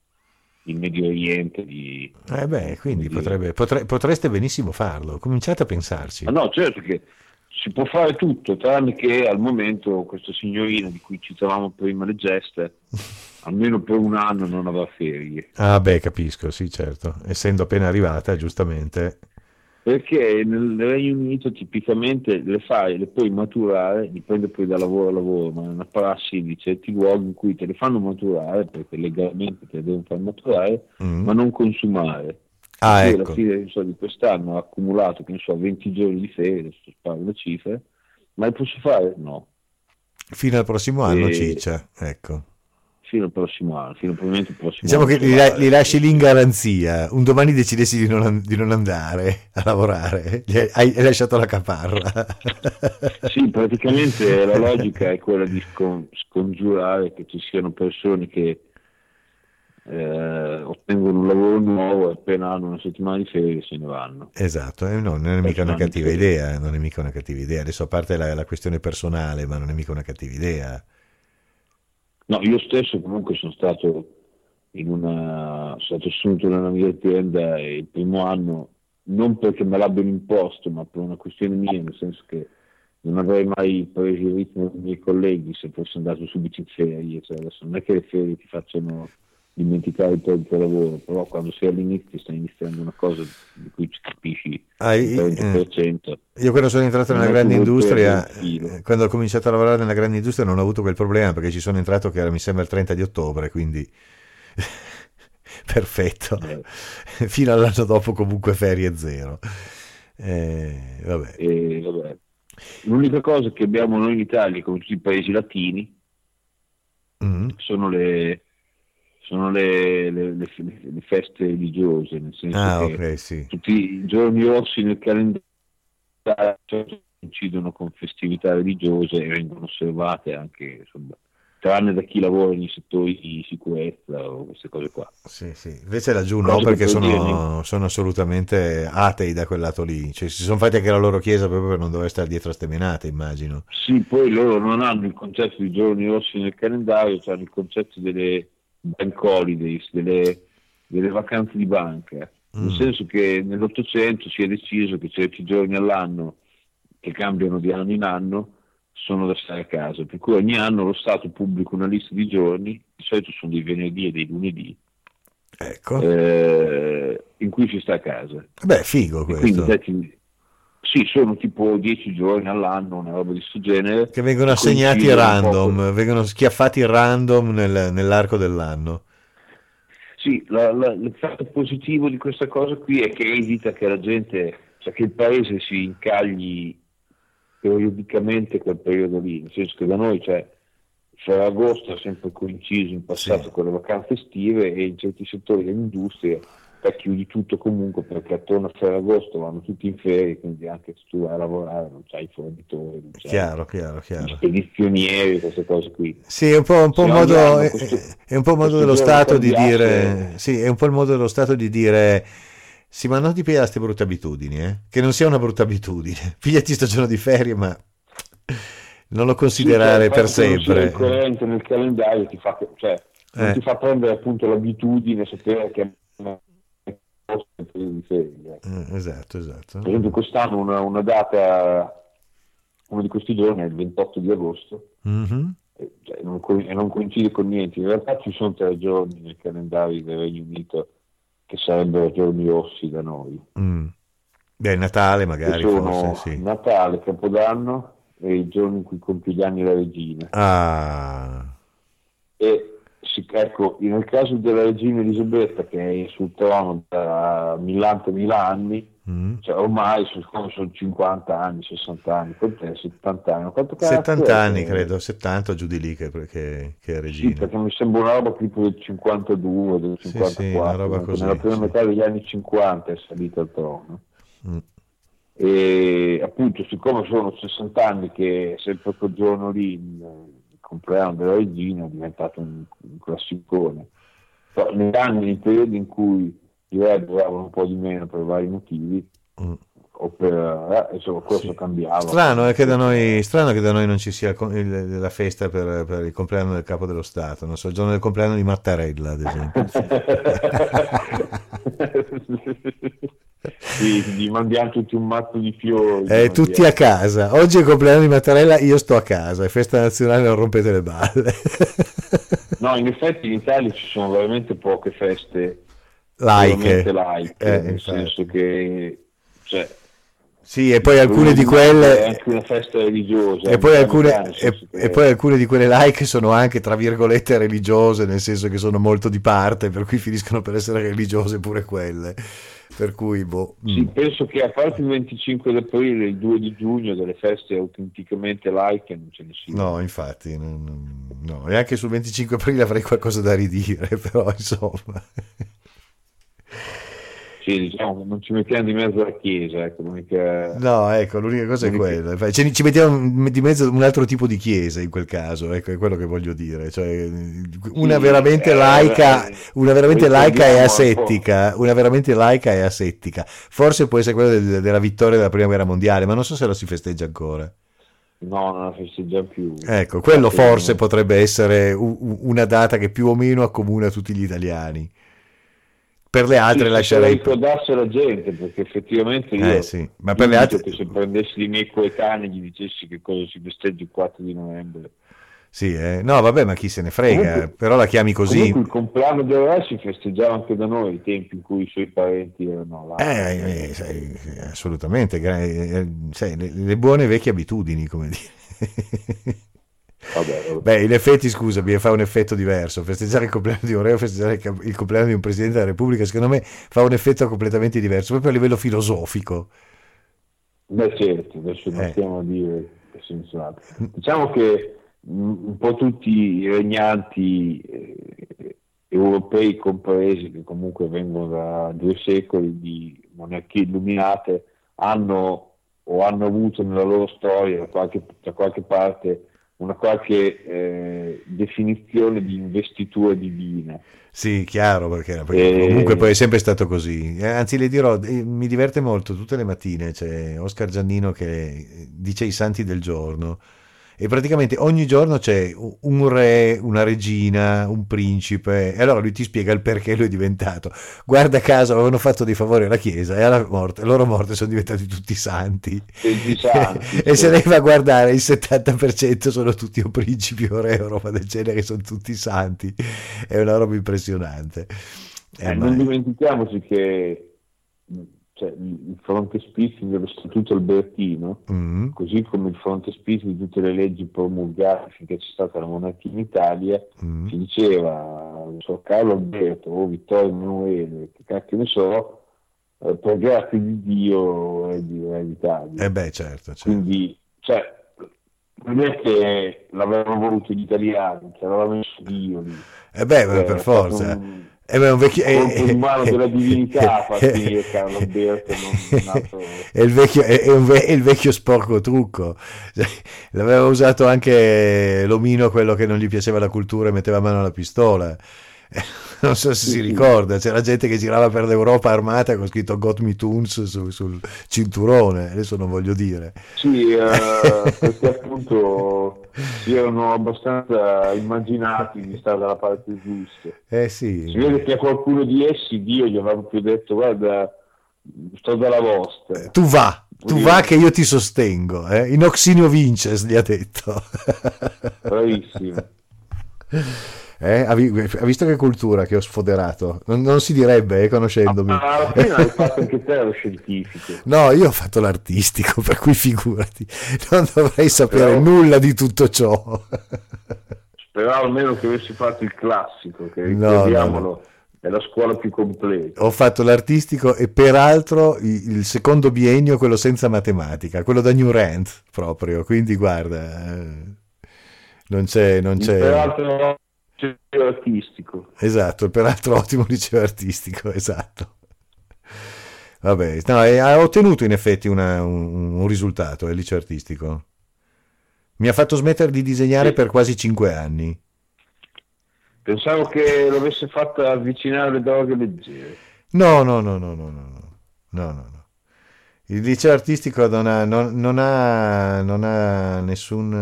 di Medio Oriente, di... Eh beh, quindi dire. potrebbe- potre- potreste benissimo farlo. Cominciate a pensarci. Ah, no, certo che si può fare tutto, tranne che al momento questa signorina di cui citavamo prima le geste, almeno per un anno non avrà ferie. Ah, beh, capisco, sì, certo. Essendo appena arrivata, giustamente. Perché nel Regno Unito tipicamente le fai, le puoi maturare, dipende poi da lavoro a lavoro, ma è una prassi di certi luoghi in cui te le fanno maturare, perché legalmente te le devono far maturare, Mm. ma non consumare. Ah, Io alla ecco. fine so, di quest'anno ho accumulato, che ne so, 20 giorni di ferie, adesso sparo le cifre, ma le posso fare? No. Fino al prossimo anno, E- ciccia. Ecco. Fino al prossimo anno, fino probabilmente il prossimo Diciamo che anno. li, la- li lasci lì in garanzia. Un domani decidessi di non, di non andare a lavorare, hai, hai lasciato la caparra. Sì, praticamente la logica è quella di scon- scongiurare che ci siano persone che eh, ottengono un lavoro nuovo e appena hanno una settimana di ferie se ne vanno. Esatto, eh, no, non è mica una cattiva idea, non è mica una cattiva idea. Adesso a parte la, la questione personale, ma non è mica una cattiva idea. No, io stesso comunque sono stato in una, sono stato assunto nella mia azienda il primo anno, non perché me l'abbiano imposto, ma per una questione mia, nel senso che non avrei mai preso il ritmo dei miei colleghi se fossi andato subito in ferie, cioè adesso non è che le ferie ti facciano dimenticare il tuo lavoro, però quando sei all'inizio stai iniziando una cosa di cui ci capisci ah, il 30%. Eh, io quando sono entrato nella grande industria, eh, quando ho cominciato a lavorare nella grande industria non ho avuto quel problema perché ci sono entrato che era, mi sembra il 30 di ottobre, quindi perfetto. Eh. Fino all'anno dopo comunque ferie zero. Eh, vabbè. Eh, vabbè. L'unica cosa che abbiamo noi in Italia, come tutti i paesi latini, mm. sono le sono le, le, le, le, feste religiose, nel senso ah, che okay, sì. tutti i giorni rossi nel calendario coincidono con festività religiose e vengono osservate anche, insomma, tranne da chi lavora nei settori di sicurezza o queste cose qua. Sì, sì. Invece laggiù no, perché sono, sono, assolutamente atei da quel lato lì, cioè, si sono fatti anche la loro chiesa proprio per non dover stare dietro a ste menate, immagino. Sì, poi loro non hanno il concetto di giorni rossi nel calendario, hanno il concetto delle bank holidays, delle, delle vacanze di banca, mm. nel senso che nell'Ottocento si è deciso che certi giorni all'anno che cambiano di anno in anno sono da stare a casa, per cui ogni anno lo Stato pubblica una lista di giorni, di solito sono dei venerdì e dei lunedì, ecco. eh, in cui si sta a casa. Beh, figo questo. Quindi, sì, sono tipo dieci giorni all'anno, una roba di questo genere. Che vengono assegnati random, vengono schiaffati random nel, nell'arco dell'anno. Sì, la, la, l'effetto positivo di questa cosa qui è che evita che la gente, cioè che il paese si incagli periodicamente quel periodo lì, nel senso che da noi c'è cioè, agosto ha sempre coinciso in passato sì. con le vacanze estive e in certi settori dell'industria chiudi tutto comunque perché attorno a Ferragosto vanno tutti in ferie, quindi anche se tu vai a lavorare non c'hai i fornitori, non c'hai chiaro, chiaro, chiaro. gli spedizionieri, queste cose qui. Sì, è un po', un po modo, questo, è un po' modo dello Stato di dire, sì, è un po' il modo dello Stato di dire sì, ma non ti pigliare queste brutte abitudini, eh? che non sia una brutta abitudine. Pigliati sto giorno di ferie, ma non lo considerare sì, cioè, per sempre. Il coerente nel calendario ti fa, cioè, eh. ti fa prendere appunto l'abitudine, sapere che. Eh, esatto, esatto. Per esempio quest'anno una, una, data, uno di questi giorni è il 28 di agosto. Mm-hmm. E, cioè, non, e non coincide con niente. In realtà ci sono tre giorni nel calendario del Regno Unito che sarebbero giorni rossi da noi. Mm. Beh, Natale magari. sono forse, sì. Natale, Capodanno e il giorno in cui compie gli anni la regina. Ah. E ecco, nel caso della regina Elisabetta che è sul trono da millanta mila anni, mm. cioè ormai sono, sono 50 anni, 60 anni, quant'è? 70 anni. Quanto 70 anni è? credo, 70 giù di lì che, che, che è regina. Sì, perché mi sembra una roba tipo del 52, del 54, sì, sì, una roba così, nella prima sì. metà degli anni 50 è salita al trono. Mm. E appunto, siccome sono 60 anni che è sempre quel giorno lì compleanno della regina è diventato un, un classicone. Però negli anni, nei periodi in cui i re duravano un po' di meno per vari motivi, mm. o per, eh, insomma, questo sì. cambiava. Strano, è che da noi, strano che da noi non ci sia il, la festa per, per, il compleanno del capo dello Stato, non so, il giorno del compleanno di Mattarella, ad esempio. Sì, gli mandiamo tutti un mazzo di fiori. Eh, tutti a casa. Oggi è il compleanno di Mattarella, io sto a casa. È festa nazionale, non rompete le balle. no, in effetti in Italia ci sono veramente poche feste laiche. laiche eh, nel infatti. senso che... Cioè, sì, e poi alcune di quelle... È anche una festa religiosa. E poi, alcune, e, e poi alcune di quelle like sono anche, tra virgolette, religiose, nel senso che sono molto di parte, per cui finiscono per essere religiose pure quelle. Per cui, boh. Sì, mm. penso che a parte il 25 di aprile e il 2 di giugno delle feste autenticamente laiche non ce ne siano. No, infatti, non, no. e anche sul 25 aprile avrei qualcosa da ridire, però insomma. Sì, diciamo non ci mettiamo di mezzo la chiesa, ecco, l'unica... No, ecco, l'unica cosa l'unica... è quella. Ci, ci mettiamo di mezzo un altro tipo di chiesa in quel caso, ecco, è quello che voglio dire. Cioè, una Sì, veramente eh, laica, eh, una veramente laica e asettica, una veramente laica e asettica. Forse può essere quella del- della vittoria della prima guerra mondiale, ma non so se la si festeggia ancora. No, non la festeggiamo più. Ecco, quello forse potrebbe essere una data che più o meno accomuna tutti gli italiani. Per le altre Sì, lascerei... se ricordasse la gente, perché effettivamente io Eh sì, ma per le altre... che se prendessi i miei coetanei e gli dicessi che cosa si festeggia il 4 di novembre. Sì, eh. No, vabbè, ma chi se ne frega, Comunque- però la chiami così... Comunque il compleanno del re si festeggiava anche da noi, ai tempi in cui i suoi parenti erano là. Eh, eh, sai, sì, assolutamente, eh, sai, le, le buone vecchie abitudini, come dire. Vabbè, vabbè. Beh, in effetti, scusami, fa un effetto diverso. Festeggiare il compleanno di un re o festeggiare il compleanno di un presidente della Repubblica, secondo me, fa un effetto completamente diverso, proprio a livello filosofico. Beh, certo, adesso non Eh. stiamo a dire che senz'altro. Diciamo che mh, un po' tutti i regnanti eh, europei compresi, che comunque vengono da due secoli di monarchie illuminate, hanno o hanno avuto nella loro storia da qualche, da qualche parte una qualche eh, definizione di investitura divina. Sì, chiaro, perché, perché Eh. comunque poi è sempre stato così. Eh, Anzi, le dirò, eh, mi diverte molto tutte le mattine. C'è Oscar Giannino che dice i santi del giorno. E praticamente ogni giorno c'è un re, una regina, un principe, e allora lui ti spiega il perché lui è diventato. Guarda caso, avevano fatto dei favori alla Chiesa e alla morte, loro morte sono diventati tutti santi. E se lei va a guardare, il 70% sono tutti o principi o re o roba del genere, sono tutti santi. È una roba impressionante. Eh, Eh, non dimentichiamoci che cioè, il frontespizio dello Statuto Albertino, Mm, così come il frontespizio di tutte le leggi promulgate finché c'è stata la monarchia in Italia, mm. ci diceva, so, Carlo Alberto o Vittorio Emanuele, che cacchio ne so, eh, per grazia di Dio è di Re d'Italia. Eh beh, certo, certo. Quindi, cioè, non è che l'avevano voluto gli italiani, che aveva messo Dio lì. Eh beh, Eh, per è forza. un- Eh beh, è un vecchio... eh, eh, della divinità fa finire Carlo È il vecchio, è, è un ve- è il vecchio sporco trucco. L'aveva usato anche l'omino, quello che non gli piaceva la cultura e metteva mano alla pistola. Eh, Non so se si ricorda, c'era gente che girava per l'Europa armata con scritto Got Me Tunes su- sul cinturone, adesso non voglio dire. Sì, eh, perché appunto si erano abbastanza immaginati di stare dalla parte giusta. Eh Si sì, vede che a qualcuno di essi Dio gli aveva più detto guarda, sto dalla vostra. tu va, tu va che io ti sostengo. Eh? In Oxinio Vinces gli ha detto. Bravissimo. Eh, ha, vi- ha visto che cultura che ho sfoderato? Non, non si direbbe, eh, conoscendomi. Ma alla fine hai fatto anche te lo scientifico. No, io ho fatto l'artistico, per cui figurati, non dovrei sapere Però- nulla di tutto ciò. Speravo almeno che avessi fatto il classico, che No, no, è la scuola più completa. Ho fatto l'artistico e peraltro il secondo biennio, quello senza matematica, quello da New Rand proprio, quindi guarda, eh, non c'è, non c'è... Peraltro c'è artistico. Esatto, peraltro ottimo liceo artistico, esatto. Vabbè, no, ha ottenuto in effetti una- un, un risultato, il liceo artistico. Mi ha fatto smettere di disegnare Sì. per quasi cinque anni. Pensavo che l'avesse fatta avvicinare le droghe leggere. No, no, no, no, no, no, no, no, no. Il liceo artistico non ha, non, non ha, non ha nessun,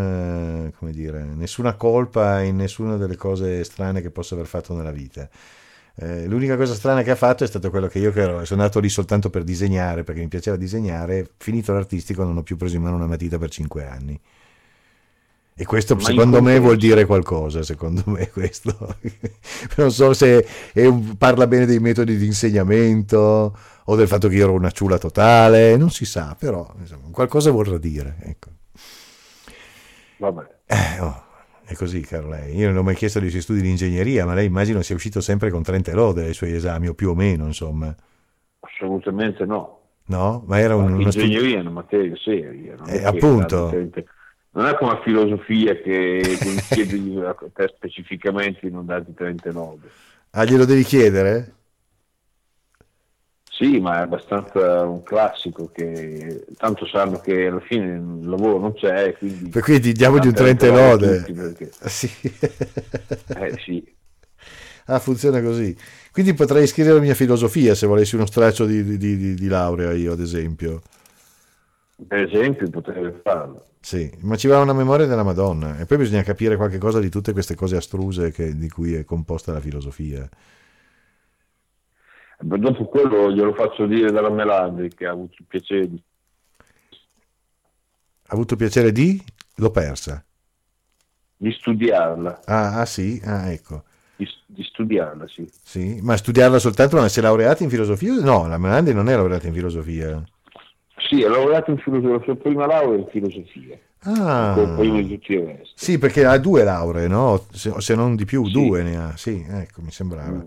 eh, come dire, nessuna colpa in nessuna delle cose strane che possa aver fatto nella vita. Eh, l'unica cosa strana che ha fatto è stato quello che io che ero, sono andato lì soltanto per disegnare, perché mi piaceva disegnare, finito l'artistico non ho più preso in mano una matita per cinque anni. E questo Ma secondo me vuol dire qualcosa, secondo me questo. non so se è un- parla bene dei metodi di insegnamento o del fatto che io ero una ciula totale, non si sa, però insomma, qualcosa vorrà dire. Ecco. Vabbè. Eh, oh, è così, caro lei. Io non ho mai chiesto dei suoi studi di ingegneria, ma lei immagino sia uscito sempre con 30 lode ai suoi esami, o più o meno, insomma. Assolutamente no. No? Ma era un, Anche uno studio... ingegneria è una materia seria. Non, Eh, è appunto. non è come la filosofia che chiedergli a te specificamente di non darti 39. Ah, glielo devi chiedere? Sì, ma è abbastanza un classico che tanto sanno che alla fine il lavoro non c'è, quindi... Per cui diamogli un 30 lode. Perché... Sì. Eh sì. Ah, funziona così. Quindi potrei iscrivere la mia filosofia se volessi uno straccio di, di, di, di laurea io, ad esempio. Per esempio, potrei farlo. Sì, ma ci va una memoria della Madonna e poi bisogna capire qualche cosa di tutte queste cose astruse che, di cui è composta la filosofia. Dopo quello glielo faccio dire dalla Melandri che ha avuto il piacere di... Ha avuto piacere di? L'ho persa. di studiarla. Ah, ah sì? Ah, ecco. Di, di studiarla, sì. Sì, ma studiarla soltanto, ma si è laureata in filosofia? No, la Melandri non è laureata in filosofia. Sì, ha lavorato in filosofia, la sua prima laurea in filosofia. Ah, sì, perché ha due lauree, no? Se, se non di più, Sì. due ne ha. Sì, ecco, mi sembrava.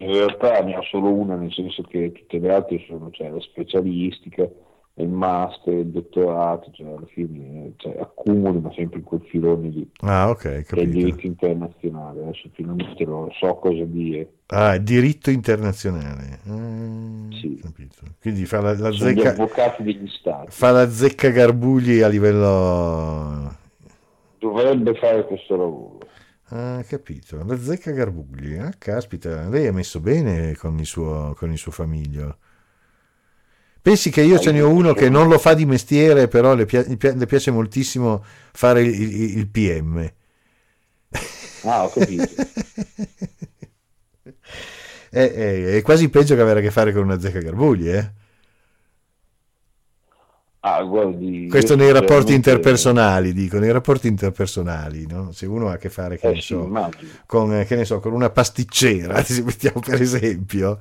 In realtà ne ha solo una, nel senso che tutte le altre sono cioè, la specialistica, il master, il dottorato, cioè alla fine cioè, accumuli, ma sempre in quel filone lì, Ah, ok, che è il capito. diritto internazionale. Adesso finalmente lo so cosa dire. Ah, diritto internazionale. Ah, Sì. capito. Quindi fa la, la Sono zecca, avvocati degli stati. fa la zecca garbugli a livello... Dovrebbe fare questo lavoro. Ah, capito. La zecca garbugli. Ah, caspita, lei ha messo bene con il suo, con il suo famiglio. Pensi che io ce ne ho uno che non lo fa di mestiere, però le, pia- le piace moltissimo fare il, il- il PM. Ah, ho capito. è, è- è quasi peggio che avere a che fare con una zecca garbugli, eh? Ah, guardi, Questo nei rapporti sinceramente- interpersonali, dico, nei rapporti interpersonali, no? Se uno ha a che fare, che Eh, ne so, con, eh, che ne so, con una pasticcera, se mettiamo per esempio,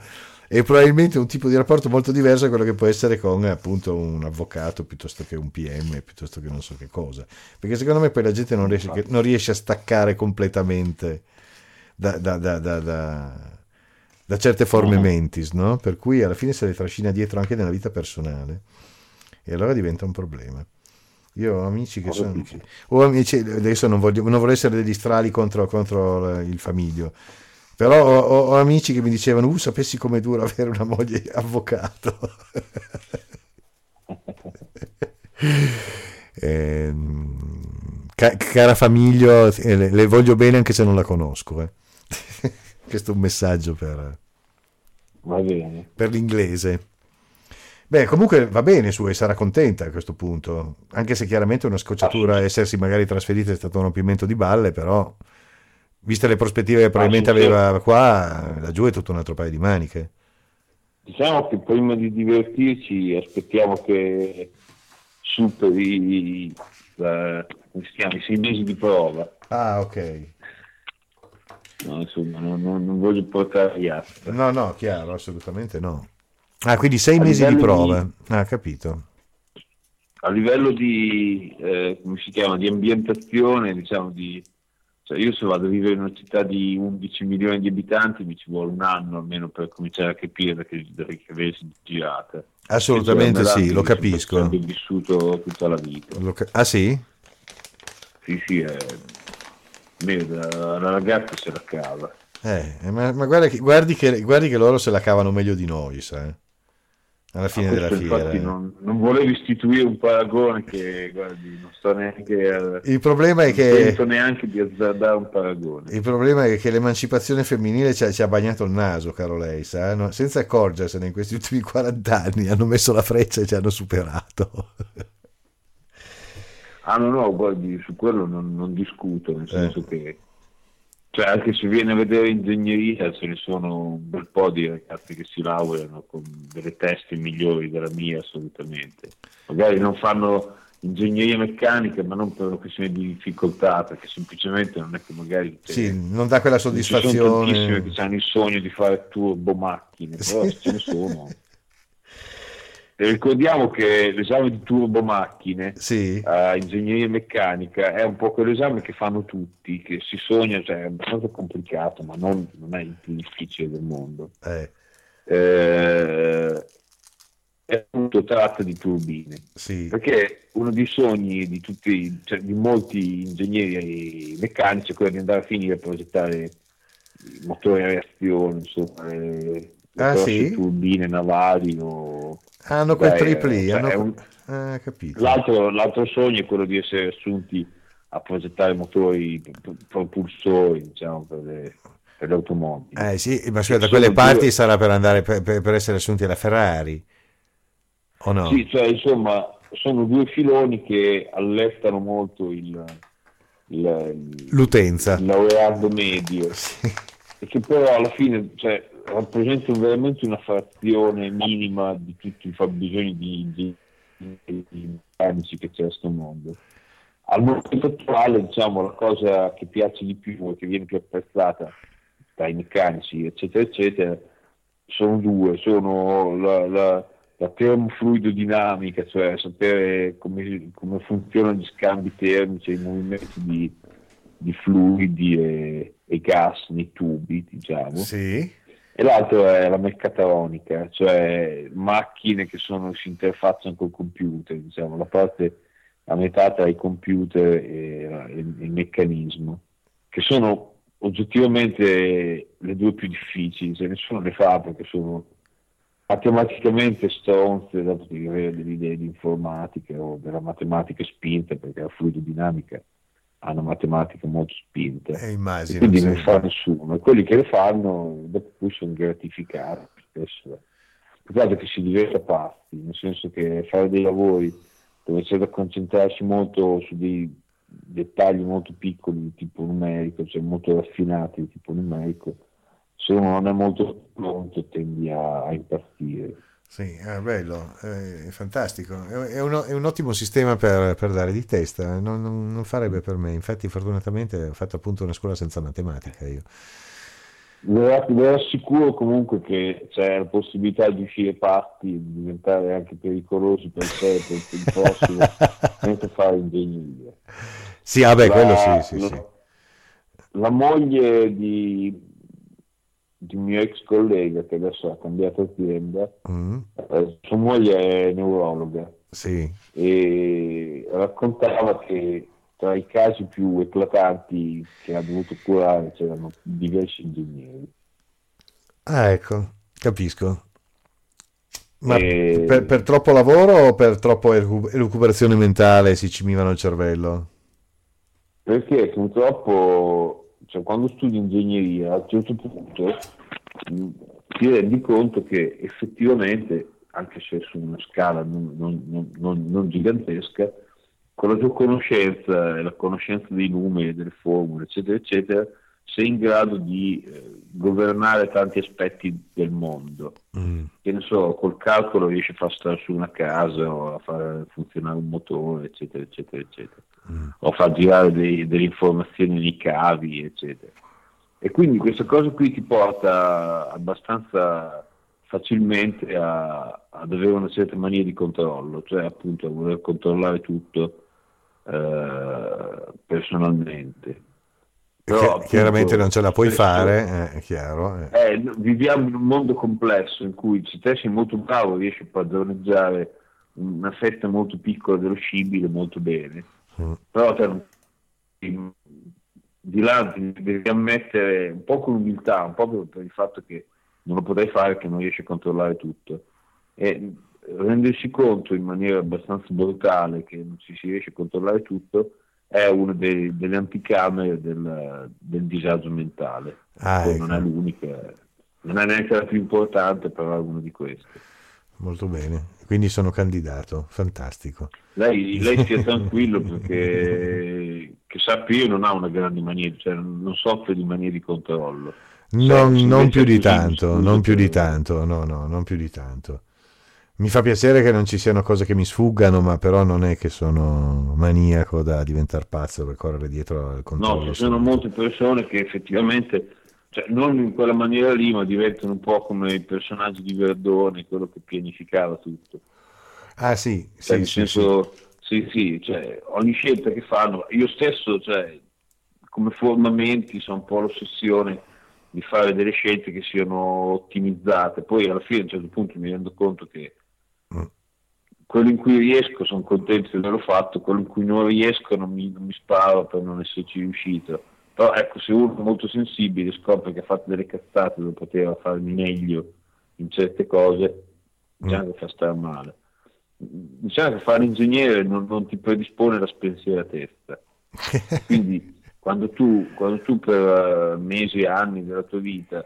è probabilmente un tipo di rapporto molto diverso da quello che può essere con appunto un avvocato piuttosto che un PM, piuttosto che non so che cosa. Perché secondo me poi la gente non riesce, non riesce a staccare completamente da, da- da- da- da- da certe forme No. mentis, no? Per cui alla fine se le trascina dietro anche nella vita personale e allora diventa un problema. Io ho amici che sono... Ho amici, adesso non voglio, non voglio essere degli strali contro, contro il famiglio, però ho, ho- ho amici che mi dicevano, uh, sapessi com'è duro avere una moglie avvocato. Ehm, ca- cara famiglia, eh, le, le voglio bene anche se non la conosco. eh. Questo è un messaggio per, Va bene. per l'inglese. Beh, comunque va bene su e sarà contenta a questo punto, anche se chiaramente una scocciatura essersi magari trasferita è stato un rompimento di balle, però viste le prospettive che probabilmente sì, certo. aveva qua, laggiù è tutto un altro paio di maniche. Diciamo che prima di divertirci aspettiamo che superi si chiama, i sei mesi di prova. Ah, ok. No, insomma, non, non- non voglio portare gli altri. No, no, chiaro, assolutamente no. Ah, quindi sei A mesi di prova. di- Ah, capito. A livello di, eh, come si chiama, di ambientazione, diciamo di... Cioè io se vado a vivere in una città di 11 milioni di abitanti mi ci vuole un anno almeno per cominciare a capire che dovrei aversi girata. Assolutamente sì, lo capisco. sempre vissuto tutta la vita. Ca- ah, sì? Sì, sì, è... Merda, la ragazza se la cava. Eh, ma, ma guarda che- guardi, che, guardi che loro se la cavano meglio di noi, sai? Alla fine Ah, della fiera. non, non volevo istituire un paragone che, guardi, non sto neanche... eh, Il problema è non che... tento neanche di azzardare un paragone. Il problema è che l'emancipazione femminile ci ha, ci ha bagnato il naso, caro lei, sa? No? senza accorgersene in questi ultimi 40 anni hanno messo la freccia e ci hanno superato. Ah no, no, guardi, su quello non, non discuto, nel Eh. senso che... Cioè, anche se viene a vedere ingegneria, ce ne sono un bel po' di ragazzi che si laureano con delle teste migliori della mia, assolutamente. Magari non fanno ingegneria meccanica, ma non per una questione di difficoltà, perché semplicemente non è che magari... Sì, non dà quella Ci sono tantissime soddisfazione. che hanno il sogno di fare turbo macchine, però Sì. ce ne sono. E ricordiamo che l'esame di turbo macchine Sì, a ingegneria meccanica è un po' quell'esame che fanno tutti, che si sogna, cioè è abbastanza complicato, ma non, non è il più difficile del mondo. eh, Eh, è appunto tratta di turbine, sì, perché uno dei sogni di tutti, cioè di molti ingegneri meccanici è quello di andare a finire a progettare motori a reazione, insomma, le, Ah, sì? turbine navali o... Hanno quel Beh, tripli. cioè, hanno... un- Ah, l'altro, l'altro sogno è quello di essere assunti a progettare motori propulsori diciamo, per, le, per le automobili. Eh sì, ma scusa, da quelle parti due- sarà per andare per, per- essere assunti alla Ferrari. O no? Sì, cioè, insomma, sono due filoni che allestano molto il, il, L'utenza. il laureato medio Sì. e che però alla fine cioè, rappresentano veramente una frazione minima di tutti i fabbisogni di, di, che c'è a questo mondo. Al momento attuale, diciamo, la cosa che piace di più e che viene più apprezzata dai meccanici, eccetera, eccetera, sono due, sono la, la, la termofluidodinamica, cioè sapere come, come funzionano gli scambi termici, i movimenti di, di fluidi e, e gas nei tubi, diciamo. Sì. E l'altro è la meccatronica, cioè macchine che sono, si interfacciano col computer, diciamo, la parte a metà tra i computer e, il meccanismo, che sono oggettivamente le due più difficili, cioè nessuno le fa perché sono matematicamente stronze da poter avere delle idee di informatica o della matematica spinta, perché la fluidodinamica ha una matematica molto spinta. Eh, E immagino. quindi sì. non fa nessuno e quelli che le fanno dopo poi sono gratificati spesso guarda che si diventa pazzi nel senso che fare dei lavori dove c'è da concentrarsi molto su dei dettagli molto piccoli di tipo numerico cioè molto raffinati di tipo numerico se uno non è molto pronto tendi a, a impazzire Sì, è bello, è fantastico. È, uno- è un ottimo sistema per, per dare di testa. Non, non- non farebbe per me. Infatti, fortunatamente ho fatto appunto una scuola senza matematica io. Vi assicuro comunque che c'è la possibilità di uscire pazzi e di diventare anche pericolosi per sé per il prossimo senza fare ingegneria. Sì, vabbè, La- quello sì, sì, la- sì. La moglie di, di un mio ex collega che adesso ha cambiato azienda, Mm, eh, sua moglie è neurologa sì. e raccontava che tra i casi più eclatanti che ha dovuto curare c'erano diversi ingegneri. Ah, ecco, capisco. Ma E- per, per troppo lavoro o per troppo elucu- elucubrazione mentale si cimivano il cervello? Perché purtroppo, cioè, quando studi ingegneria, a un certo punto mh, ti rendi conto che effettivamente, anche se su una scala non, non- non- non- non gigantesca, con la tua conoscenza e la conoscenza dei numeri, delle formule, eccetera, eccetera, sei in grado di eh, governare tanti aspetti del mondo. Mm, Che ne so, col calcolo riesci a far stare su una casa o a far funzionare un motore, eccetera, eccetera, eccetera mm. o far girare dei- delle informazioni nei cavi, eccetera. E quindi questa cosa qui ti porta abbastanza facilmente a- ad avere una certa mania di controllo, cioè appunto a voler controllare tutto eh, personalmente. Però, Chi- appunto, chiaramente non ce la puoi spesso- fare, eh, è chiaro. eh. eh, viviamo in un mondo complesso in cui se te sei molto bravo riesci a padroneggiare una fetta molto piccola dello scibile molto bene, Mm. però non- di, là devi ammettere un po' con umiltà, un po' per, per il fatto che non lo potrai fare, che non riesci a controllare tutto. E rendersi conto in maniera abbastanza brutale che non ci si riesce a controllare tutto è una dei- delle anticamere del, del disagio mentale. Ah, ecco. non è l'unica, non è neanche la più importante, però è una di queste. Molto bene. Quindi sono candidato, fantastico. Lei, lei stia tranquillo perché che sappi io non ha una grande mania, cioè non soffre di mania di controllo. Non, se non più di tanto, non più di tanto, no, no, non più di tanto. Mi fa piacere che non ci siano cose che mi sfuggano, ma però non è che sono maniaco da diventare pazzo per correre dietro al controllo. No, ci sono molte persone che effettivamente, cioè, non in quella maniera lì, ma diventano un po' come i personaggi di Verdone, quello che pianificava tutto. Ah sì, Cioè, sì, nel sì, senso, sì, sì, cioè, ogni scelta che fanno, io stesso, cioè, come formamenti, sono un po' l'ossessione di fare delle scelte che siano ottimizzate. Poi alla fine a un certo punto mi rendo conto che Mm. quello in cui riesco sono contento di averlo fatto, quello in cui non riesco non mi, non mi sparo per non esserci riuscito. Però ecco, se uno è molto sensibile scopre che ha fatto delle cazzate dove poteva farmi meglio in certe cose, diciamo mm. che fa stare male. Diciamo che fare l'ingegnere non, non ti predispone la spensieratezza. Quindi quando tu, quando tu per uh, mesi e anni della tua vita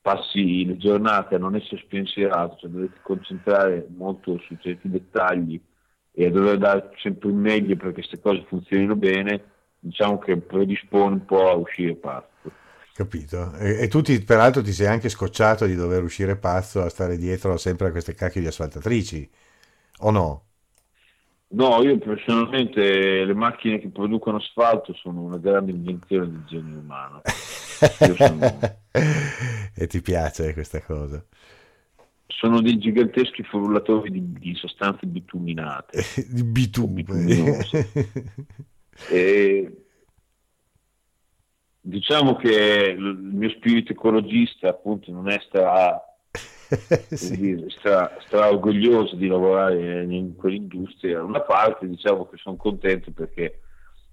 passi le giornate a non essere spensierato, cioè dovete concentrare molto su certi dettagli e a dover dare sempre il meglio perché queste cose funzionino bene, diciamo che predispone un po' a uscire pazzo. Capito? E, e tu ti, peraltro ti sei anche scocciato di dover uscire pazzo a stare dietro sempre a queste cacchio di asfaltatrici, o no? No, io personalmente le macchine che producono asfalto sono una grande invenzione del genere umano. Sono... e ti piace questa cosa? Sono dei giganteschi frullatori di, di sostanze bituminate. di bitume. e diciamo che il mio spirito ecologista appunto non è stra, sì. stra, stra orgoglioso di lavorare in quell'industria. Da una parte diciamo che sono contento perché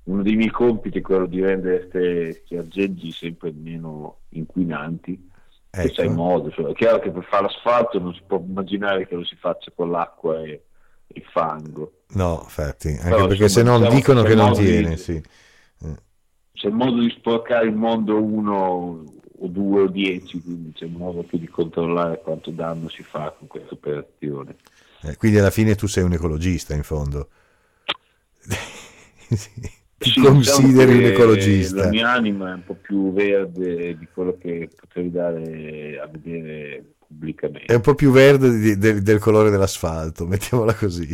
uno dei miei compiti è quello di rendere questi aggeggi sempre meno inquinanti. Ecco. C'è modo, cioè, è chiaro che per fare l'asfalto non si può immaginare che lo si faccia con l'acqua e il fango. No, infatti, anche Però, perché se non diciamo dicono che non tiene, di, sì c'è modo di sporcare il mondo uno o due o dieci, quindi c'è modo più di controllare quanto danno si fa con questa operazione. Eh, quindi alla fine tu sei un ecologista in fondo. Ti sì, consideri diciamo un ecologista. La mia anima è un po' più verde di quello che potrei dare a vedere pubblicamente. È un po' più verde di, del, del colore dell'asfalto, mettiamola così.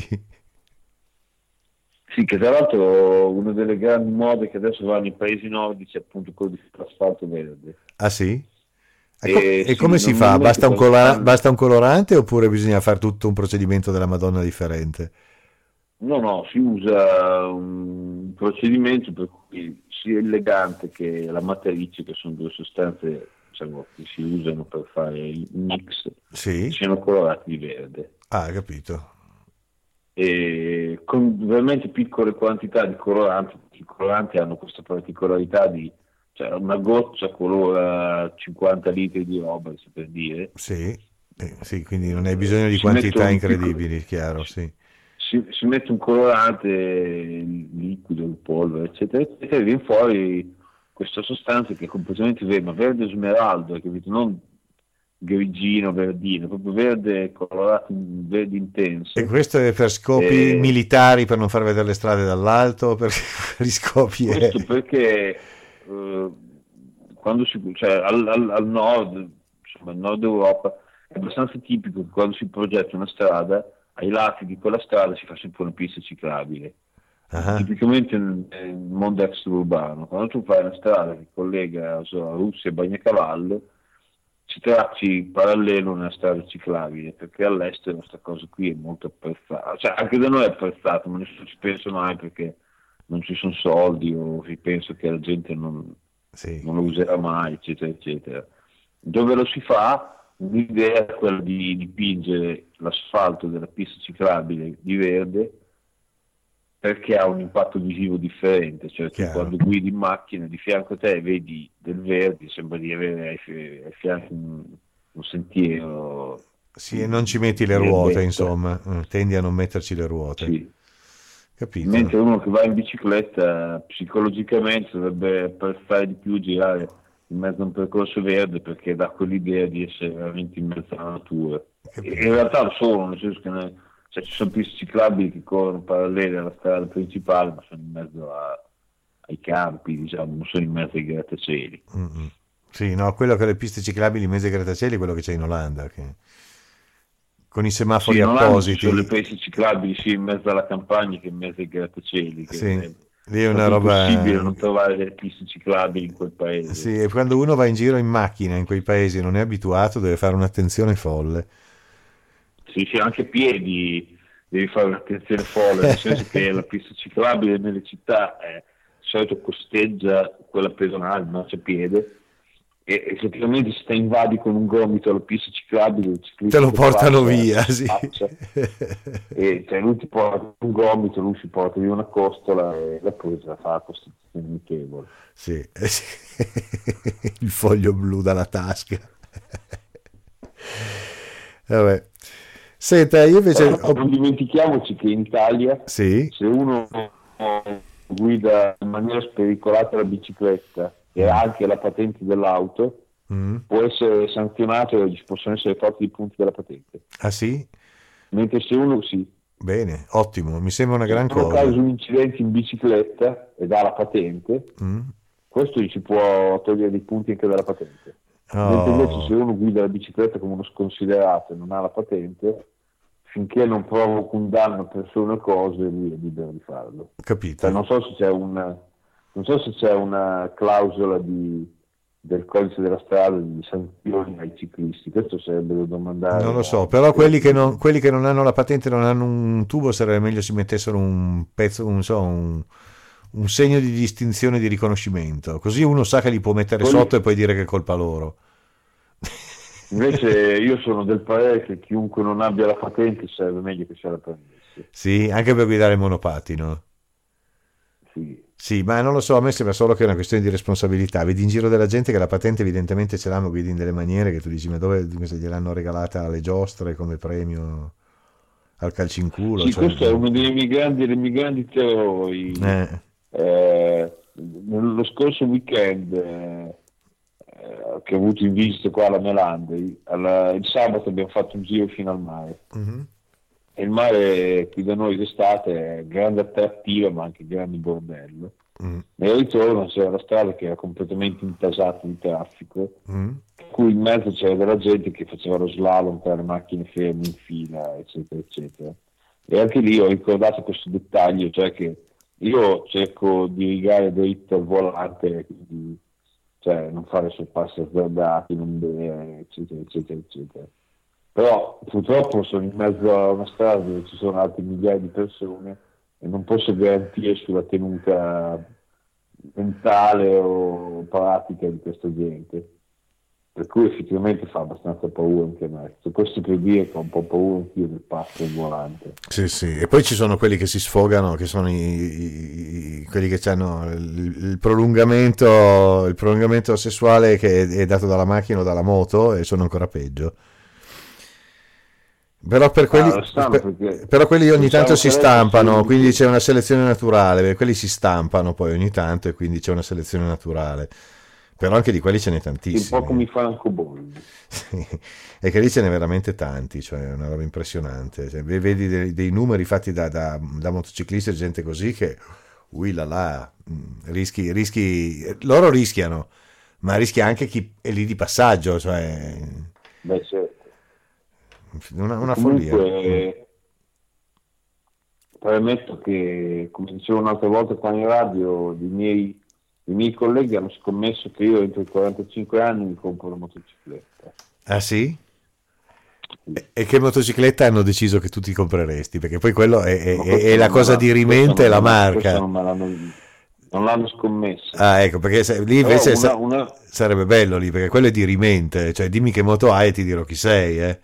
Sì, che tra l'altro una delle grandi mode che adesso va nei paesi nordici è appunto quello di asfalto verde. Ah sì? E, e, e come si fa? Basta un, colora- basta un, colorante oppure bisogna fare tutto un procedimento della Madonna differente? No, no, si usa un procedimento per cui sia elegante che la matrice, che sono due sostanze diciamo, che si usano per fare il mix, sì. siano colorati di verde. Ah, capito e con veramente piccole quantità di coloranti, i coloranti hanno questa particolarità di cioè una goccia colora 50 litri di roba, per dire. Sì, eh, sì quindi non hai bisogno di si quantità incredibili, piccolo, chiaro, sì. Si, si, mette un colorante liquido, polvere, eccetera, eccetera, e viene fuori questa sostanza che è completamente verde, ma verde smeraldo, capito? Non grigino, verdino, proprio verde colorato, verde intenso. E questo è per scopi e... militari, per non far vedere le strade dall'alto, per gli scopi... Questo è... perché eh, quando si, cioè, al, al, al, nord, insomma, al nord Europa, è abbastanza tipico che quando si progetta una strada, ai lati di quella strada si fa sempre una pista ciclabile. Uh-huh. Tipicamente nel mondo extraurbano, quando tu fai una strada che collega so, Russia e Bagnacavallo, ci tracci parallelo una strada ciclabile, perché all'estero questa cosa qui è molto apprezzata, cioè anche da noi è apprezzata, ma nessuno ci pensa mai perché non ci sono soldi o si pensa che la gente non, sì. non lo userà mai, eccetera, eccetera. Dove lo si fa, l'idea è quella di dipingere l'asfalto della pista ciclabile di verde perché ha un impatto visivo differente, cioè quando guidi in macchina di fianco a te vedi del verde, sembra di avere ai, ai fianchi un, un, sentiero. Sì, e non ci metti le ruote, insomma, mm, tendi a non metterci le ruote. Sì. Capito. Mentre uno che va in bicicletta psicologicamente dovrebbe apprezzare di più girare in mezzo a un percorso verde perché dà quell'idea di essere veramente in mezzo alla natura. Capito. In realtà lo sono, nel senso che cioè, ci sono piste ciclabili che corrono parallele alla strada principale, ma sono in mezzo a, ai campi, diciamo, non sono in mezzo ai grattacieli. Mm-hmm. Sì, no, quello che le piste ciclabili in mezzo ai grattacieli è quello che c'è in Olanda. Che... Con i semafori sì, appositi. Ci sono le piste ciclabili sia in mezzo alla campagna che in mezzo ai grattacieli. Che sì. È... Lì è una roba... Impossibile non trovare delle piste ciclabili in quel paese. Sì, e quando uno va in giro in macchina in quei paesi non è abituato, deve fare un'attenzione folle sì, sì, anche piedi devi fare un'attenzione folle, nel senso che la pista ciclabile nelle città è, di solito costeggia quella pedonale, il marciapiede, e effettivamente se te invadi con un gomito alla pista ciclabile te lo portano via sì. e cioè, lui ti porta un gomito lui si porta via una costola e la la fa la costituzione amichevole sì. il foglio blu dalla tasca Vabbè. Senta, io invece... Però non dimentichiamoci che in Italia Sì, se uno guida in maniera spericolata la bicicletta e ha anche la patente dell'auto, Mm. può essere sanzionato e ci possono essere tolti i punti della patente. Ah sì? Mentre se uno sì, Bene, ottimo, mi sembra una gran se uno cosa. causa un incidente in bicicletta ed ha la patente, Mm. questo gli si può togliere dei punti anche dalla patente. Mentre invece Oh, se uno guida la bicicletta come uno sconsiderato e non ha la patente, finché non provoca un danno a persone o cose, lui è libero di farlo. Cioè, capito. non so se c'è una, non so se c'è una clausola di- del codice della strada di sanzioni ai ciclisti, questo sarebbe da domandare. Non lo so, però quelli che non, quelli che non hanno la patente, non hanno un tubo, sarebbe meglio si mettessero un pezzo, non so, un, un segno di distinzione di riconoscimento. Così uno sa che li può mettere Quelli- sotto e poi dire che è colpa loro. Invece io sono del parere che chiunque non abbia la patente sarebbe meglio che se la prendesse. Sì, anche per guidare il monopattino. Sì. Sì, ma non lo so, a me sembra solo che è una questione di responsabilità. Vedi in giro della gente che la patente evidentemente ce l'hanno, guidi in delle maniere che tu dici, ma dove se gliel'hanno regalata alle giostre come premio al calcio in culo? Sì, cioè- questo è uno dei miei grandi, dei miei grandi terrori. Eh, Eh, lo scorso weekend eh, eh, che ho avuto in visita qua alla Melandri, alla- il sabato abbiamo fatto un giro fino al mare. mhm. E il mare qui da noi d'estate è grande attrattiva ma anche grande bordello. Mm, Nel ritorno c'era la strada che era completamente intasata di traffico, mm. per cui in mezzo c'era della gente che faceva lo slalom tra le macchine ferme in fila, eccetera, eccetera. E anche lì ho ricordato questo dettaglio, cioè che io cerco di rigare dritto al volante, quindi cioè, non fare sorpassi azzardati, non bere, eccetera, eccetera, eccetera. Però purtroppo sono in mezzo a una strada dove ci sono altre migliaia di persone e non posso garantire sulla tenuta mentale o pratica di questa gente. Per cui effettivamente fa abbastanza paura anche a me. Su questo per dire che ho un po' paura anch'io del passo al volante. Sì, sì, e poi ci sono quelli che si sfogano, che sono i, i- quelli che hanno il, il prolungamento, il prolungamento sessuale che è, è dato dalla macchina o dalla moto e sono ancora peggio. Però, per quelli, stanno per- però quelli ogni diciamo tanto si stampano, quindi c'è una selezione naturale, quelli si stampano poi ogni tanto e quindi c'è una selezione naturale. Però anche di quelli ce n'è Un tantissimi. po' come i francobolli. Sì, e che lì ce n'è veramente tanti, cioè è una roba impressionante. Cioè, ve- vedi dei, dei numeri fatti da, da, da motociclisti e gente così che, ui là là, mm, rischi, rischi, loro rischiano, ma rischia anche chi è lì di passaggio, cioè Beh, certo. una, una Comunque, follia. eh, premetto che, come dicevo un'altra volta qua in radio, i miei, i miei colleghi hanno scommesso che io entro i 45 anni mi compro una motocicletta. Ah sì? E- che motocicletta hanno deciso che tu ti compreresti? Perché poi quello è, è- è- la cosa l'ha- dirimente questo e la marca. Non, l'hanno, non l'hanno scommessa. Ah, ecco, perché se- lì invece una- una- sarebbe bello lì, perché quello è dirimente, cioè dimmi che moto hai e ti dirò chi sei, eh.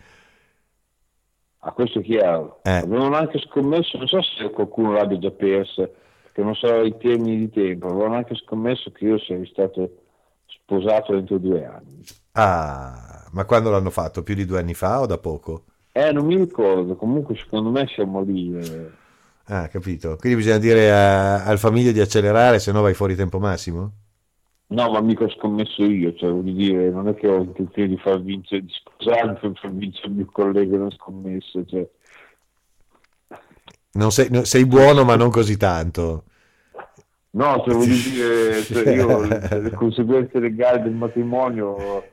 A questo è chiaro. Eh. Avevano anche scommesso, non so se qualcuno l'abbia già persa, perché non so i termini di tempo, avevano anche scommesso che io sarei stato sposato entro due anni. Ah, ma quando l'hanno fatto? Più di due anni fa o da poco? Eh, non mi ricordo, comunque secondo me siamo lì. eh. Ah, capito. Quindi bisogna dire a- al famiglio di accelerare, se no vai fuori tempo massimo? No, ma mica ho scommesso io, cioè voglio dire, non è che ho intenzione di far vincere, di scusarmi per far vincere il mio collega una scommessa, cioè. Non sei, no, sei buono, ma non così tanto. No, cioè voglio dire, cioè, io le, conseguenze legali del matrimonio,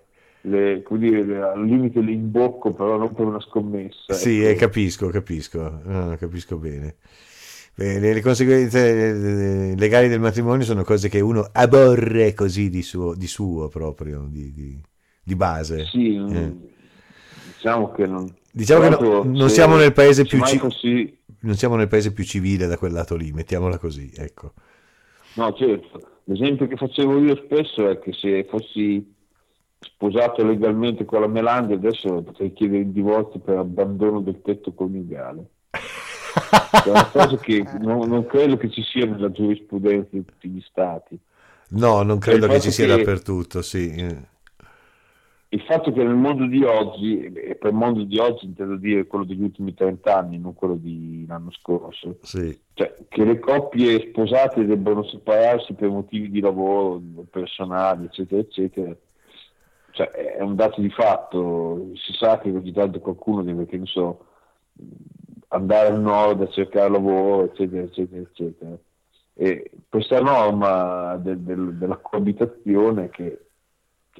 le, come dire, le- al limite le imbocco, però non per una scommessa. Sì, ecco. eh, capisco, capisco, No, capisco bene. Eh, Le, conseguenze legali del matrimonio sono cose che uno aborre così di suo, di suo proprio, di, di- di base. Sì, Eh. diciamo che non... Diciamo che no- non se- siamo nel paese se più ci- Non siamo nel paese più civile da quel lato lì, mettiamola così, ecco. No, certo. L'esempio che facevo io spesso è che se fossi sposato legalmente con la Melandi adesso potrei chiedere il divorzio per abbandono del tetto coniugale. È una cosa che non, non credo che ci sia nella giurisprudenza di tutti gli stati. No, non credo il che ci sia che- dappertutto, sì. Il fatto che nel mondo di oggi, e per il mondo di oggi intendo dire quello degli ultimi 30 anni, non quello di l'anno scorso, sì. cioè, che le coppie sposate debbano separarsi per motivi di lavoro, personali, eccetera, eccetera, cioè, è un dato di fatto. Si sa che ogni tanto qualcuno deve, che ne so, andare al nord a cercare lavoro, eccetera, eccetera, eccetera. E questa norma del, del, della coabitazione che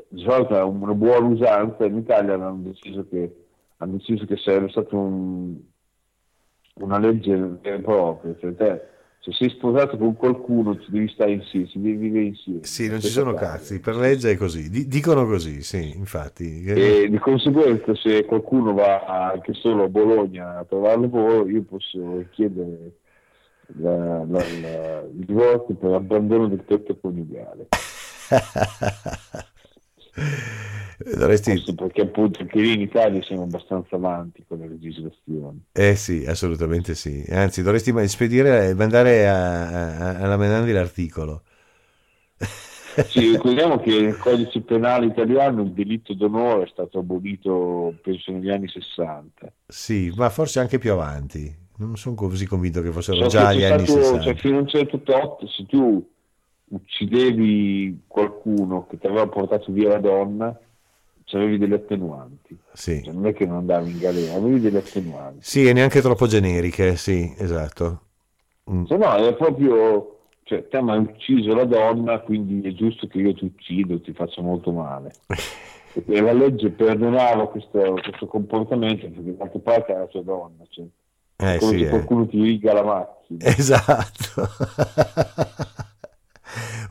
di solito è una buona usanza, in Italia hanno deciso che, hanno deciso che sarebbe stata un, una legge vera e propria, cioè te, se sei sposato con qualcuno ci devi stare insieme, ci devi vivere insieme. Sì, non ci sono cazzi, per legge è così, D- dicono così, sì, infatti. E di conseguenza se qualcuno va anche solo a Bologna a trovare lavoro, io posso chiedere la, la, la, il divorzio per abbandono del tetto coniugale. Dovresti... Questo perché appunto anche lì in Italia siamo abbastanza avanti con le legislazioni. Eh sì, assolutamente sì. Anzi, dovresti spedire e mandare a, a, alla Menandi l'articolo. Sì, ricordiamo che nel codice penale italiano il delitto d'onore è stato abolito, penso, negli anni 60. Sì, ma forse anche più avanti. Non sono così convinto che fossero so già gli anni stato, 60. Cioè, fino a un certo tot, se tu uccidevi qualcuno che ti aveva portato via la donna, avevi delle attenuanti. Sì. Cioè, non è che non andavi in galera, avevi delle attenuanti. Sì, e neanche troppo generiche, sì, esatto. Mm. Se no, è proprio, cioè, te mi hai ucciso la donna, quindi è giusto che io ti uccido, ti faccia molto male. e la legge perdonava questo, questo comportamento perché d'altra parte era la tua donna. Cioè, eh, come sì, se eh. qualcuno ti riga la macchina. Esatto.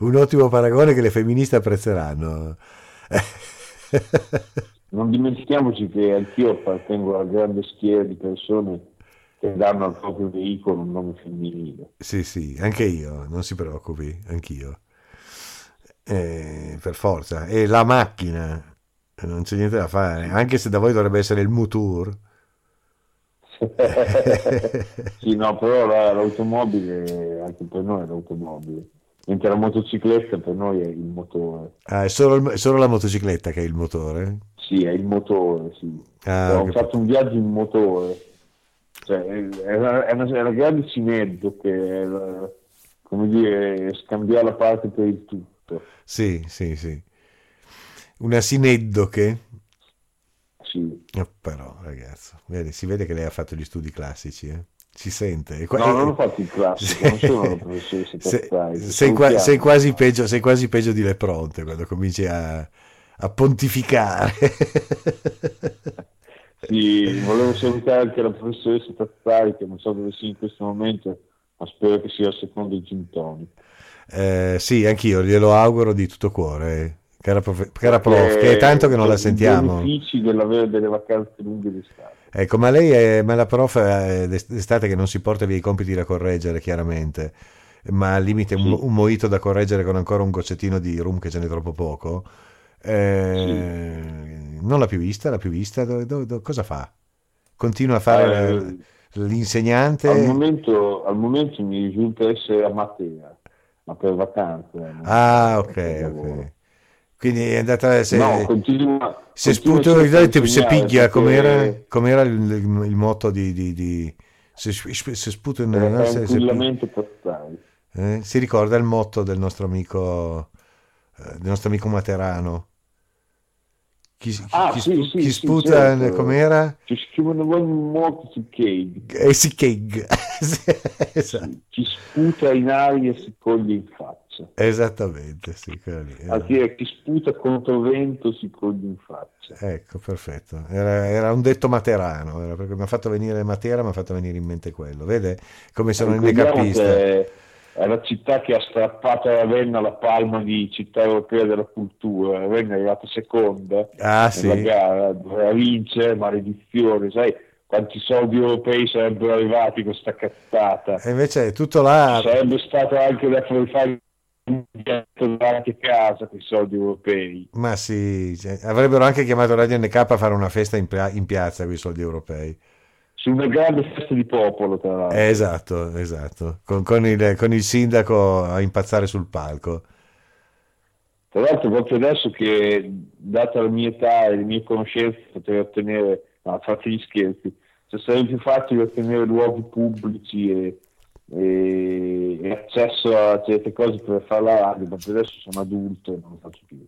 Un ottimo paragone che le femministe apprezzeranno. non dimentichiamoci che anch'io appartengo alla grande schiera di persone che danno al proprio veicolo un nome femminile. Sì, sì, anche io, non si preoccupi, anch'io. Eh, per forza. E la macchina, non c'è niente da fare, anche se da voi dovrebbe essere il Mutur. sì, no, però la, l'automobile, anche per noi è l'automobile. Mentre la motocicletta per noi è il motore. Ah, è solo, il, è solo la motocicletta che è il motore? Sì, è il motore, sì. Ah, ho fatto un viaggio in motore. Cioè, è, una, è, una, è una grande cineddo che è, come dire, scambiare la parte per il tutto. Sì, sì, sì. Una sineddo che... Sì. Oh, però, ragazzo, vedi, si vede che lei ha fatto gli studi classici, eh? Si sente. No, non ho fatto il classico, non sono la professoressa sei, sei, qua, sei, quasi peggio, sei quasi peggio di Le Pronte quando cominci a, a pontificare. sì, volevo salutare anche la professoressa Tazzari che non so dove sia in questo momento, ma spero che sia al secondo i gintoni. Eh, sì, anch'io glielo auguro di tutto cuore. Cara, prof, cara prof, che è tanto che non la sentiamo. I benefici dell'avere delle vacanze lunghe d'estate. Ecco, ma lei è ma la prof è d'estate che non si porta via i compiti da correggere, chiaramente, ma al limite sì. un, un moito da correggere con ancora un goccettino di rum che ce n'è troppo poco. Eh, sì. Non l'ha più vista? L'ha più vista? Do, do, do, cosa fa? Continua a fare eh, l'insegnante? Al momento, al momento mi risulta essere a Matera, ma per vacanze. Ah, ok, ok. Quindi è andata. Se, no, continua, se sputo il se piglia, perché... com'era, il, il, motto di. di, di se, se sputo in no, tranquillamente postali. Eh, si ricorda il motto del nostro amico, eh, del nostro amico Materano. Chi, ah, chi, sì, chi, sì, chi sì, sputa, certo. com'era? Ci scrivono un motto su cake. Eh, si cake. esatto. Chi sputa in aria si coglie in faccia. Esattamente, sì, quello lì. Ah, sì, chi sputa contro vento si coglie in faccia. Ecco, perfetto. Era, era un detto materano, era perché mi ha fatto venire Matera, mi ha fatto venire in mente quello. Vede come sono il megapista. È la città che ha strappato a Ravenna la palma di città europea della cultura. Ravenna è arrivata seconda ah, nella sì. gara, doveva vincere, maledizione, sai quanti soldi europei sarebbero arrivati con questa cazzata. E invece tutto là. Sarebbe stato anche da fare un viaggio davanti a casa con i soldi europei. Ma sì, cioè, avrebbero anche chiamato Radio NK a fare una festa in, pia- in piazza con i soldi europei. Su una grande festa di popolo, tra l'altro. Eh, esatto, esatto. Con, con, il, con il sindaco a impazzare sul palco. Tra l'altro proprio adesso che, data la mia età e le mie conoscenze, potrei ottenere, no, fate gli scherzi, cioè sarebbe più facile ottenere luoghi pubblici e, e, e accesso a certe cose per fare la radio, ma adesso sono adulto e non lo faccio più.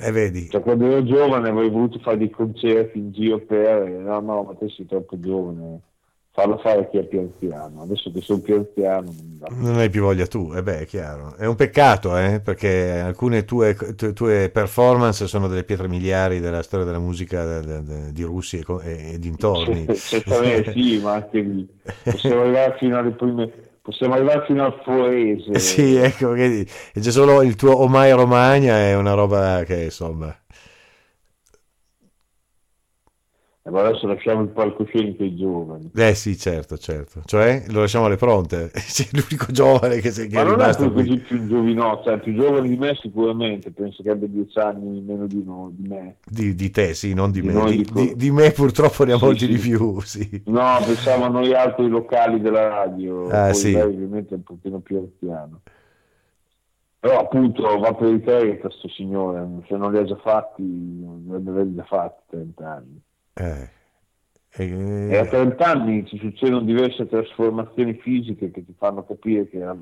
Eh, vedi. Cioè, quando ero giovane avrei voluto fare dei concerti in giro per... No, no, ma te sei troppo giovane farlo fare chi è più anziano. Adesso che sono più anziano non, non hai più voglia tu, e eh beh, è chiaro. È un peccato, eh, perché alcune tue, tue, tue, performance sono delle pietre miliari della storia della musica de, de, de, di Russi e, e dintorni. Certamente sì, ma anche lì possiamo arrivare fino alle prime possiamo arrivare fino al Forese. Sì, ecco, vedi, c'è solo il tuo Omai Romagna, è una roba che insomma Eh, ma adesso lasciamo il palcoscenico ai giovani. Eh sì, certo, certo. Cioè, lo lasciamo alle pronte. Sei l'unico giovane che, che ma è rimasto non è così più giovino, cioè più giovane di me sicuramente, penso che abbia dieci anni meno di, no, di me. Di, di, te, sì, non di, di me. Di, di, me purtroppo ne ha sì, molti sì. di più, sì. No, pensavo a noi altri locali della radio, ah, sì. lei ovviamente è un pochino più anziano. Però appunto va per il te questo signore, se non li ha già fatti, non li avrebbe già fatti 30 anni. Eh. E a 30 anni ci succedono diverse trasformazioni fisiche che ti fanno capire che la,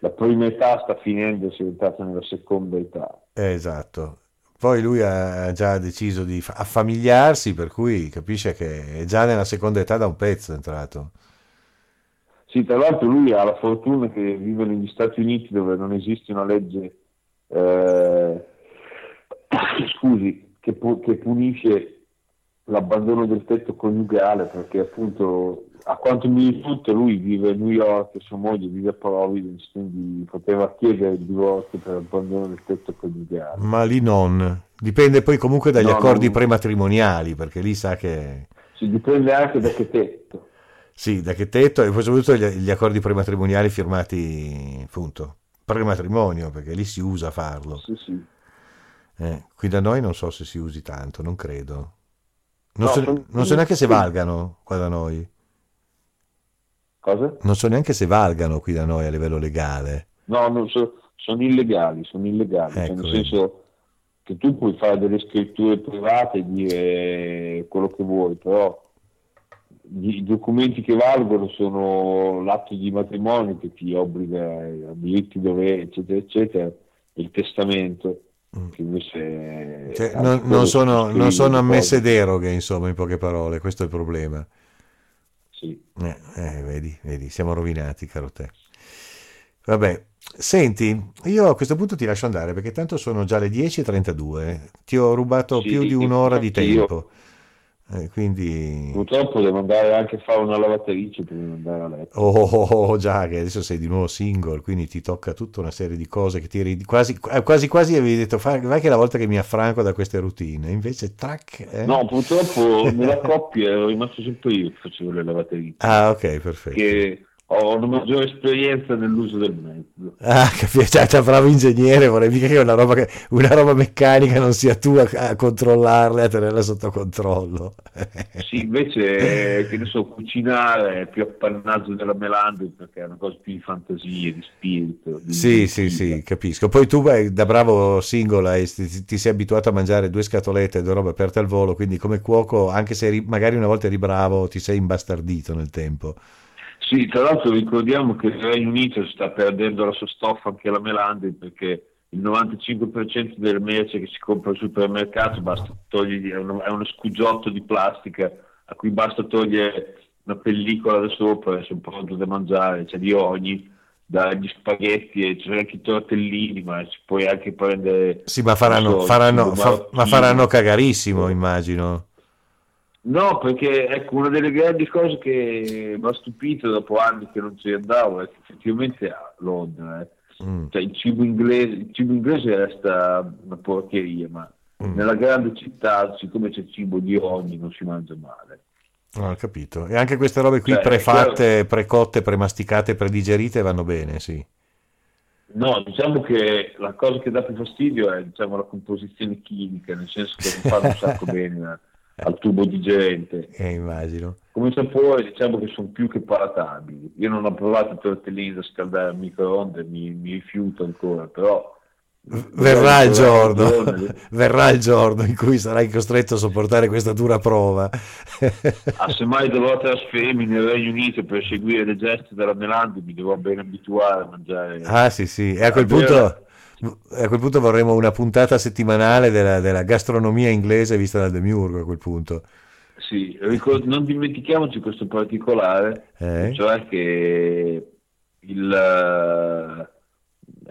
la prima età sta finendo e si è entrata nella seconda età. Eh, esatto. Poi lui ha già deciso di affamigliarsi, per cui capisce che è già nella seconda età da un pezzo è entrato. Sì, tra l'altro lui ha la fortuna che vive negli Stati Uniti dove non esiste una legge, eh, scusi, che, pu- che punisce l'abbandono del tetto coniugale perché appunto a quanto mi risulta lui vive a New York e sua moglie vive a Providence quindi poteva chiedere il divorzio per l'abbandono del tetto coniugale. Ma lì non. Dipende poi comunque dagli no, accordi non... prematrimoniali perché lì sa che si dipende anche da che tetto. Sì da che tetto e poi soprattutto gli, gli accordi prematrimoniali firmati appunto prematrimonio perché lì si usa farlo. Sì sì. Eh, qui da noi non so se si usi tanto non credo non, no, so, sono, non so neanche se valgano qua da noi. Cosa? Non so neanche se valgano qui da noi a livello legale. No, non so, sono illegali, sono illegali. Cioè, ecco, nel senso che tu puoi fare delle scritture private e dire quello che vuoi, però i documenti che valgono sono l'atto di matrimonio che ti obbliga a diritti, doveri, eccetera, eccetera, il testamento invece cioè, non, non, sono, non sono ammesse deroghe, insomma, in poche parole, questo è il problema. Sì. Eh, eh, vedi, vedi, siamo rovinati, caro te. Vabbè, senti, io a questo punto ti lascio andare perché tanto sono già le 10.32, ti ho rubato sì, più di un'ora di tempo. Io eh, quindi... Purtroppo devo andare anche a fare una lavatrice prima di andare a letto. Oh, oh, oh, già, che adesso sei di nuovo single, quindi ti tocca tutta una serie di cose che ti quasi, eh, quasi, quasi avevi detto, vai che è la volta che mi affranco da queste routine, invece track... Eh? No, purtroppo nella coppia ero rimasto sempre io che facevo le lavatrici. Ah, ok, perfetto. Che ho una maggiore esperienza nell'uso del mezzo. Ah, capisco, cioè, cioè, bravo ingegnere, vorrei mica che una roba, che una roba meccanica non sia tu a, a controllarla e a tenerla sotto controllo. sì, invece, che ne so, cucinare è più appannaggio della melandri perché è una cosa più di fantasia, di spirito. Di sì, sì, sì, capisco. Poi tu beh, da bravo singola ti, ti, sei abituato a mangiare due scatolette e due robe aperte al volo, quindi come cuoco, anche se eri, magari una volta eri bravo, ti sei imbastardito nel tempo. Sì, tra l'altro ricordiamo che il Regno Unito sta perdendo la sua stoffa anche la Melandi perché il 95% delle merce che si compra al supermercato basta togliergli, è, uno, è uno scuggiotto di plastica a cui basta togliere una pellicola da sopra e sono pronto da mangiare, c'è di ogni, dagli spaghetti e c'è anche i tortellini, ma si può anche prendere... Sì, ma faranno, so, faranno, fa, ma faranno cagarissimo, immagino. No, perché ecco, una delle grandi cose che mi ha stupito dopo anni che non ci andavo è che effettivamente a Londra eh, mm. cioè, il, cibo inglese, il cibo inglese resta una porcheria, ma mm. nella grande città, siccome c'è cibo di ogni, non si mangia male. No, ho capito. E anche queste robe qui cioè, prefatte, precotte, premasticate, predigerite vanno bene, sì. No, diciamo che la cosa che dà più fastidio è diciamo, la composizione chimica, nel senso che non fanno un sacco bene al tubo digerente. Eh, immagino. Come sapore diciamo che sono più che palatabili. Io non ho provato i tortellini da scaldare al microonde, mi, mi rifiuto ancora, però verrà il giorno, verrà il giorno in cui sarai costretto a sopportare questa dura prova. ah, se mai dovrò trasferirmi nel Regno Unito per seguire le geste della Melandi, mi devo ben abituare a mangiare. Ah, sì, sì, e a quel punto. A quel punto vorremmo una puntata settimanale della, della gastronomia inglese vista da Demiurgo a quel punto. Sì, non dimentichiamoci questo particolare, eh? cioè che il,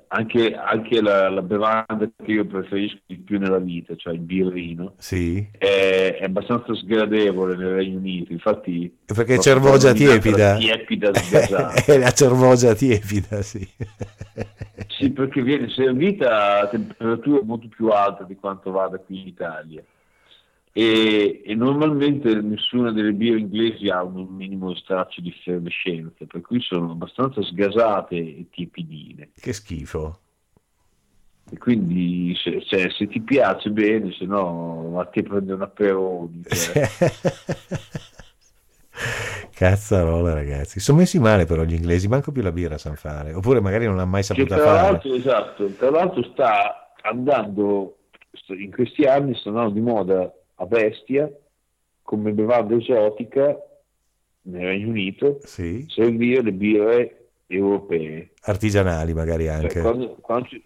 anche, anche la, la, bevanda che io preferisco di più nella vita, cioè il birrino, sì. è, è, abbastanza sgradevole nel Regno Unito. Infatti, perché cervogia tiepida, tiepida è la cervogia tiepida, sì. sì, perché viene servita a temperature molto più alte di quanto vada qui in Italia e, e, normalmente nessuna delle birre inglesi ha un minimo straccio di effervescenza, per cui sono abbastanza sgasate e tiepidine. Che schifo. E quindi se, cioè, se ti piace bene, se no a te prende un aperone. Cioè. Cazzarola ragazzi, sono messi male però gli inglesi, manco più la birra sanno fare, oppure magari non l'ha mai saputa tra fare. L'altro, esatto, tra l'altro sta andando, in questi anni sta andando di moda a bestia come bevanda esotica nel Regno Unito sì. servire le birre europee. Artigianali magari cioè, anche. cioè, quando, quando ci,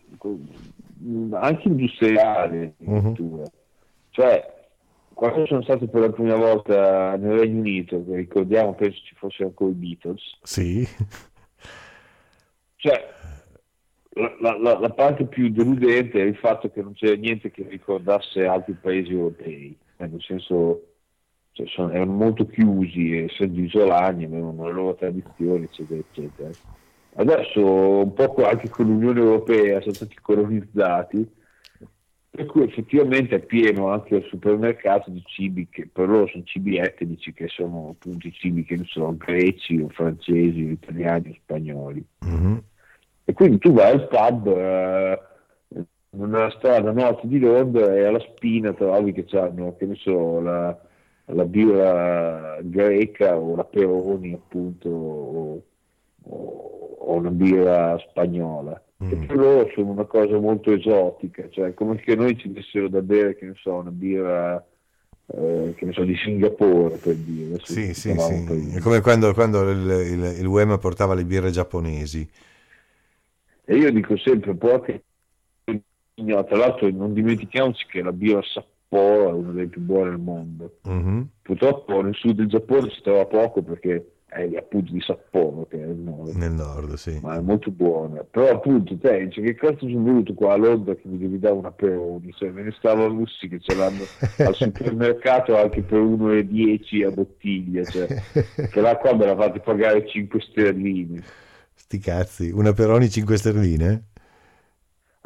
anche industriali uh-huh. cioè quando sono stato per la prima volta nel Regno Unito ricordiamo penso ci fossero ancora i Beatles. Sì. Cioè la, la, la, parte più deludente è il fatto che non c'era niente che ricordasse altri paesi europei, nel senso cioè, sono, erano molto chiusi, essendo isolani, avevano le loro tradizioni, eccetera, eccetera. Adesso un po' anche con l'Unione Europea sono stati colonizzati, per cui effettivamente è pieno anche al supermercato di cibi che per loro sono cibi etnici, che sono appunto i cibi che non sono greci o francesi o italiani o spagnoli. Mm-hmm e quindi tu vai al pub eh, nella strada nord di Londra e alla spina trovi che hanno, che ne so, la, la birra greca o la Peroni appunto o, o una birra spagnola. Mm. Che per loro sono una cosa molto esotica, cioè come che noi ci dessero da bere, che ne so, una birra eh, che ne so, di Singapore per dire. Sì, sì, sì. È come quando, quando il, il, il UEM portava le birre giapponesi. E io dico sempre, può che tra l'altro non dimentichiamoci che la birra Sapporo è una delle più buone al mondo. Mm-hmm. Purtroppo nel sud del Giappone si trova poco perché è appunto di Sapporo che è nel nord. Nel nord, sì. Ma è molto buona. Però appunto te dici che cazzo sono venuto qua a Londra che mi devi dare una Peroni, cioè me ne stavo a russi che ce l'hanno al supermercato anche per 1,10 a bottiglia, cioè che là qua me la fate pagare 5 sterline. Sti cazzi, una Peroni 5 sterline?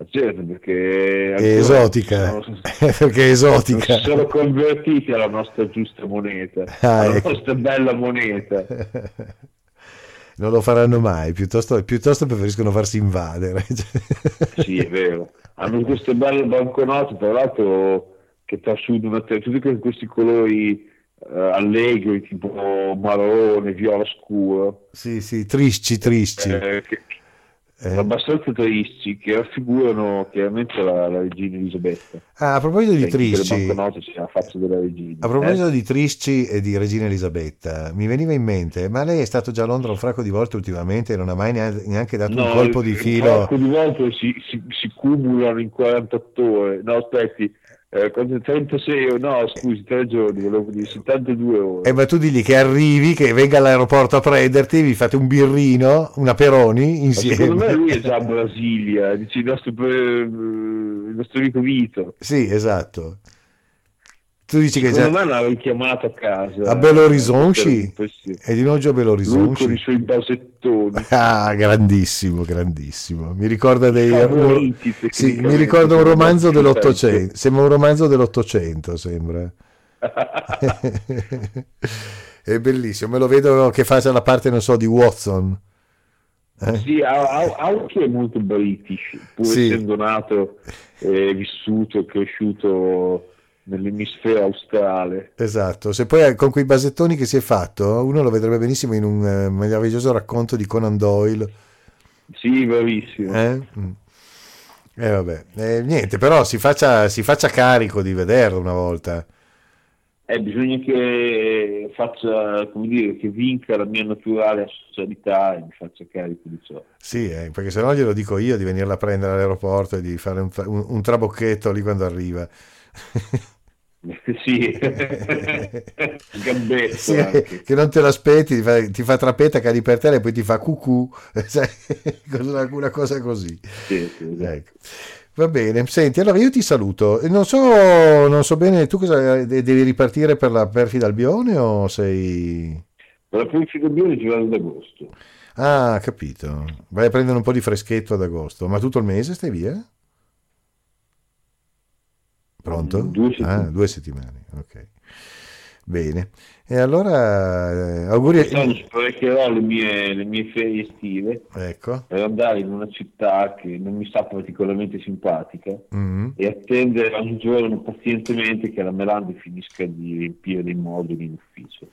Certo, perché è esotica, sono, perché è esotica. Si sono convertiti alla nostra giusta moneta, ah, alla ecco. nostra bella moneta. non lo faranno mai, piuttosto, piuttosto preferiscono farsi invadere. sì, è vero. Hanno queste belle banconote, tra l'altro, che trasudano tutti questi colori uh, allegri tipo marrone, viola scuro. Sì, sì, trisci, trisci. Eh, che, eh. abbastanza trisci che raffigurano chiaramente la, la, regina Elisabetta. Ah, a proposito di trisci, regina. A proposito eh? di trisci e di regina Elisabetta, mi veniva in mente, ma lei è stato già a Londra un fracco di volte ultimamente e non ha mai neanche dato no, un colpo di filo. Un fracco di volte si, si, si cumulano in 48 ore. No, aspetti, eh, 36, no scusi, tre giorni, volevo dire 72 ore. Eh, ma tu digli che arrivi, che venga all'aeroporto a prenderti, vi fate un birrino, una Peroni insieme. Ma secondo me lui è già a Brasilia, dice il nostro, il nostro amico Vito. Sì, esatto. Tu dici Secondo che già... me l'ha richiamato a casa. A Belo Horizonte? È di nuovo a Belo Horizonte? con i suoi basettoni. Ah, grandissimo, grandissimo. Mi ricorda dei... Favoriti, sì, mi ricorda un romanzo dell'Ottocento. Sembra un romanzo dell'Ottocento, sembra. è bellissimo, me lo vedo che faccia la parte, non so, di Watson. Eh? Sì, anche è molto british, pur sì. essendo nato e vissuto e cresciuto nell'emisfero australe. Esatto, se poi con quei basettoni che si è fatto, uno lo vedrebbe benissimo in un eh, meraviglioso racconto di Conan Doyle. Sì, bravissimo. Eh? Mm. Eh, vabbè. Eh, niente, però si faccia, si faccia carico di vederlo una volta. Eh, bisogna che faccia, come dire, che vinca la mia naturale asocialità e mi faccia carico di ciò. Sì, eh, perché se no glielo dico io di venirla a prendere all'aeroporto e di fare un, un, un trabocchetto lì quando arriva. sì, gambetto Sì, che non te l'aspetti, ti fa, ti fa trapeta, cadi per terra e poi ti fa cucù, sai, una cosa così. Sì, sì. Ecco. Va bene, senti, allora io ti saluto. Non so, non so bene, tu cosa de- devi ripartire per la perfida Albione o sei... Per la Provincia di Bione ci vado ad agosto. Ah, capito. Vai a prendere un po' di freschetto ad agosto, ma tutto il mese stai via? Pronto? Due settimane. Ah, due settimane, ok. Bene. E allora, eh, auguri... Quest'anno sprecherò le mie, le mie ferie estive Ecco. per andare in una città che non mi sta particolarmente simpatica Mm. e attendere ogni giorno pazientemente che la Melandi finisca di riempire dei moduli in ufficio.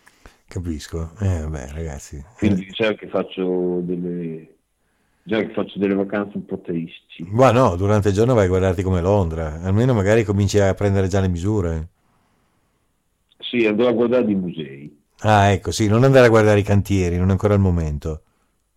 Capisco. Eh, vabbè, ragazzi. Quindi diciamo che faccio delle, diciamo che faccio delle vacanze un po' tristi. Ma no, durante il giorno vai a guardarti come Londra, almeno magari cominci a prendere già le misure. Sì, andrò a guardare i musei. Ah, ecco, sì, non andare a guardare i cantieri, non è ancora il momento.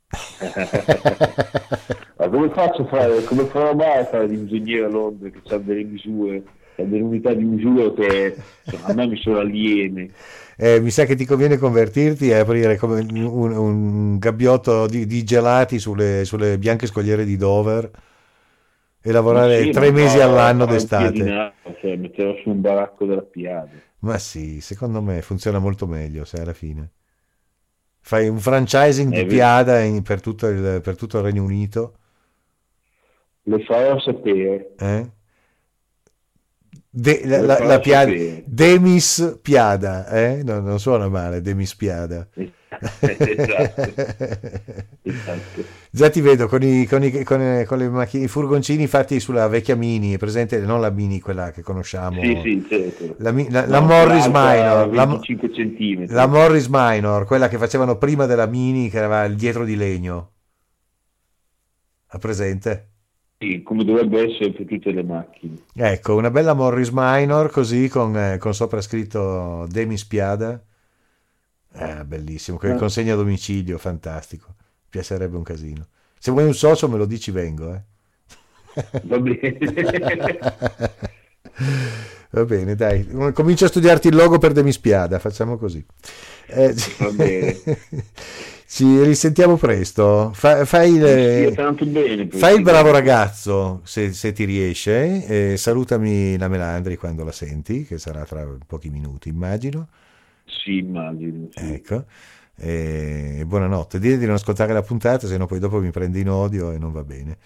Ma come faccio a fare, come farò mai a fare l'ingegnere a Londra che ha delle misure, ha delle unità di misura che a me mi sono aliene. Eh, mi sa che ti conviene convertirti e aprire come un, un gabbiotto di, di gelati sulle, sulle bianche scogliere di Dover e lavorare Sì, tre mesi all'anno d'estate. piedinato, Cioè, metterò su un baracco della Piade. Ma sì, secondo me funziona molto meglio se alla fine. Fai un franchising Eh, di vedi. Piada in- per, tutto il, per tutto il Regno Unito. Le farò sapere. eh? De- la, la- la Piada-. Demis Piada, eh? No, non suona male, Demis Piada. esatto, esatto. Già ti vedo con, i, con, i, con, eh, con le macchine, i furgoncini fatti sulla vecchia Mini, presente, non la Mini, quella che conosciamo. Sì, sì, certo. La, la- la No, Morris Minor, la, 25 centimetri. la Morris Minor, quella che facevano prima della Mini, che aveva il dietro di legno. Ha presente? Sì, come dovrebbe essere per tutte le macchine. Ecco, una bella Morris Minor così con, eh, con sopra scritto Demis Piada. Eh, bellissimo, che Eh. consegna a domicilio, fantastico. Mi piacerebbe un casino. Se vuoi un socio me lo dici, vengo. Eh. Va bene. Va bene, dai, comincio a studiarti il logo per Demis Piada, facciamo così. Eh, Va bene. Ci risentiamo presto. Fa- fai, tanto bene. fai il bravo ragazzo se, se ti riesce. e salutami la Melandri quando la senti, che sarà tra pochi minuti, immagino. Sì, immagino. sì. Ecco. E buonanotte. Dile di non ascoltare la puntata, se no poi dopo mi prendi in odio e non va bene.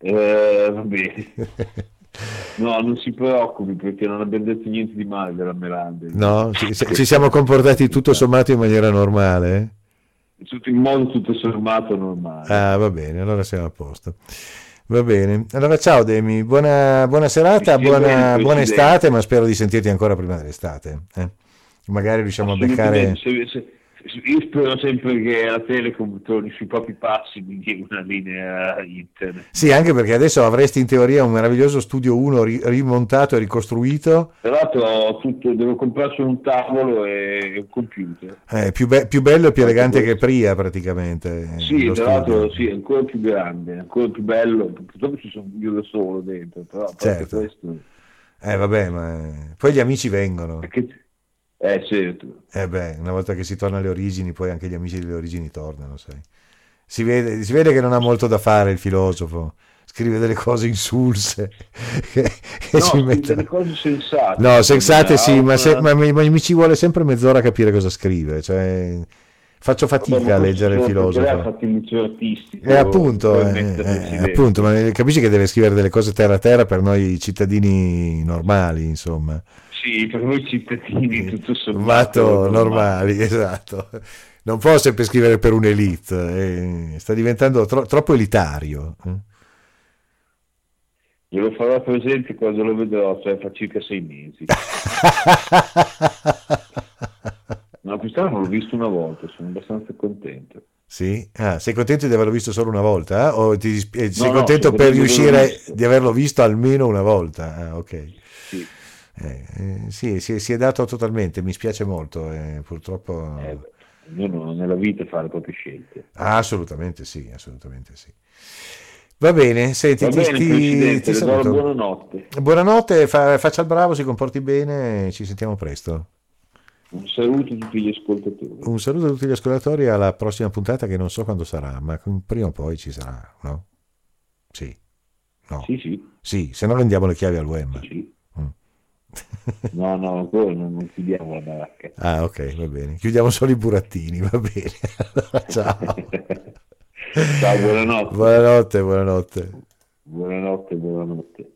Eh, va bene. No, non si preoccupi perché non abbiamo detto niente di male della Melande. No, ci, ci siamo comportati tutto sommato in maniera normale. Tutto in modo tutto sommato normale. Ah, va bene, allora siamo a posto. Va bene. Allora, ciao Demi, buona, buona serata, buona, buona estate, ma spero di sentirti ancora prima dell'estate. eh. Magari riusciamo a beccare... Se- se- io spero sempre che la Telecom torni sui propri passi mi dia una linea internet. Sì, anche perché adesso avresti in teoria un meraviglioso studio 1 ri- rimontato e ricostruito, Tra l'altro ho tutto, devo comprare solo un tavolo e un computer. eh, più, be- più bello e più elegante che questo. Pria praticamente. eh, Sì, tra l'altro sì, è ancora più grande, ancora più bello. Purtroppo ci sono io da solo dentro, però Certo. questo... Eh, vabbè, ma poi gli amici vengono. perché- Eh, certo. Eh beh, una volta che si torna alle origini, poi anche gli amici delle origini tornano, sai. Si vede, si vede che non ha molto da fare il filosofo, scrive delle cose insulse. Che, che No, ci mettono- delle cose sensate. No, sensate sì, ma, se- ma mi, ma mi ci vuole sempre mezz'ora a capire cosa scrive, cioè faccio fatica Vabbè, a leggere il filosofo. fatto il liceo artistico. E appunto, eh, mettere eh, in silenzio. appunto, ma capisci che deve scrivere delle cose terra a terra per noi cittadini normali, insomma. Sì, per noi cittadini tutto sommato normali, esatto. Non può sempre scrivere per un'elite, eh, sta diventando tro- troppo elitario. eh. Glielo farò presente quando lo vedrò, cioè fra circa sei mesi. No, quest'anno l'ho visto una volta, sono abbastanza contento. Sì? Ah, sei contento di averlo visto solo una volta? eh? O ti, eh, sei no, contento sono per riuscire di averlo visto almeno una volta? Ah, ok. Sì. Eh, eh, sì, si, si è dato totalmente, mi spiace molto, eh, purtroppo... Eh, ognuno nella vita fa le proprie scelte. Ah, assolutamente sì, assolutamente sì. Va bene, senti, Va bene, ti- ti saluto. buonanotte. Buonanotte, fa- faccia il bravo, si comporti bene, ci sentiamo presto. Un saluto a tutti gli ascoltatori. Un saluto a tutti gli ascoltatori alla prossima puntata che non so quando sarà, ma prima o poi ci sarà, no? Sì. No. Sì, sì, Sì, se no rendiamo le chiavi al UEM. sì. No, no, ancora non, non chiudiamo la baracca. Ah, ok, va bene. Chiudiamo solo i burattini, va bene. Ciao. ciao, buonanotte. Buonanotte, buonanotte. Buonanotte, buonanotte.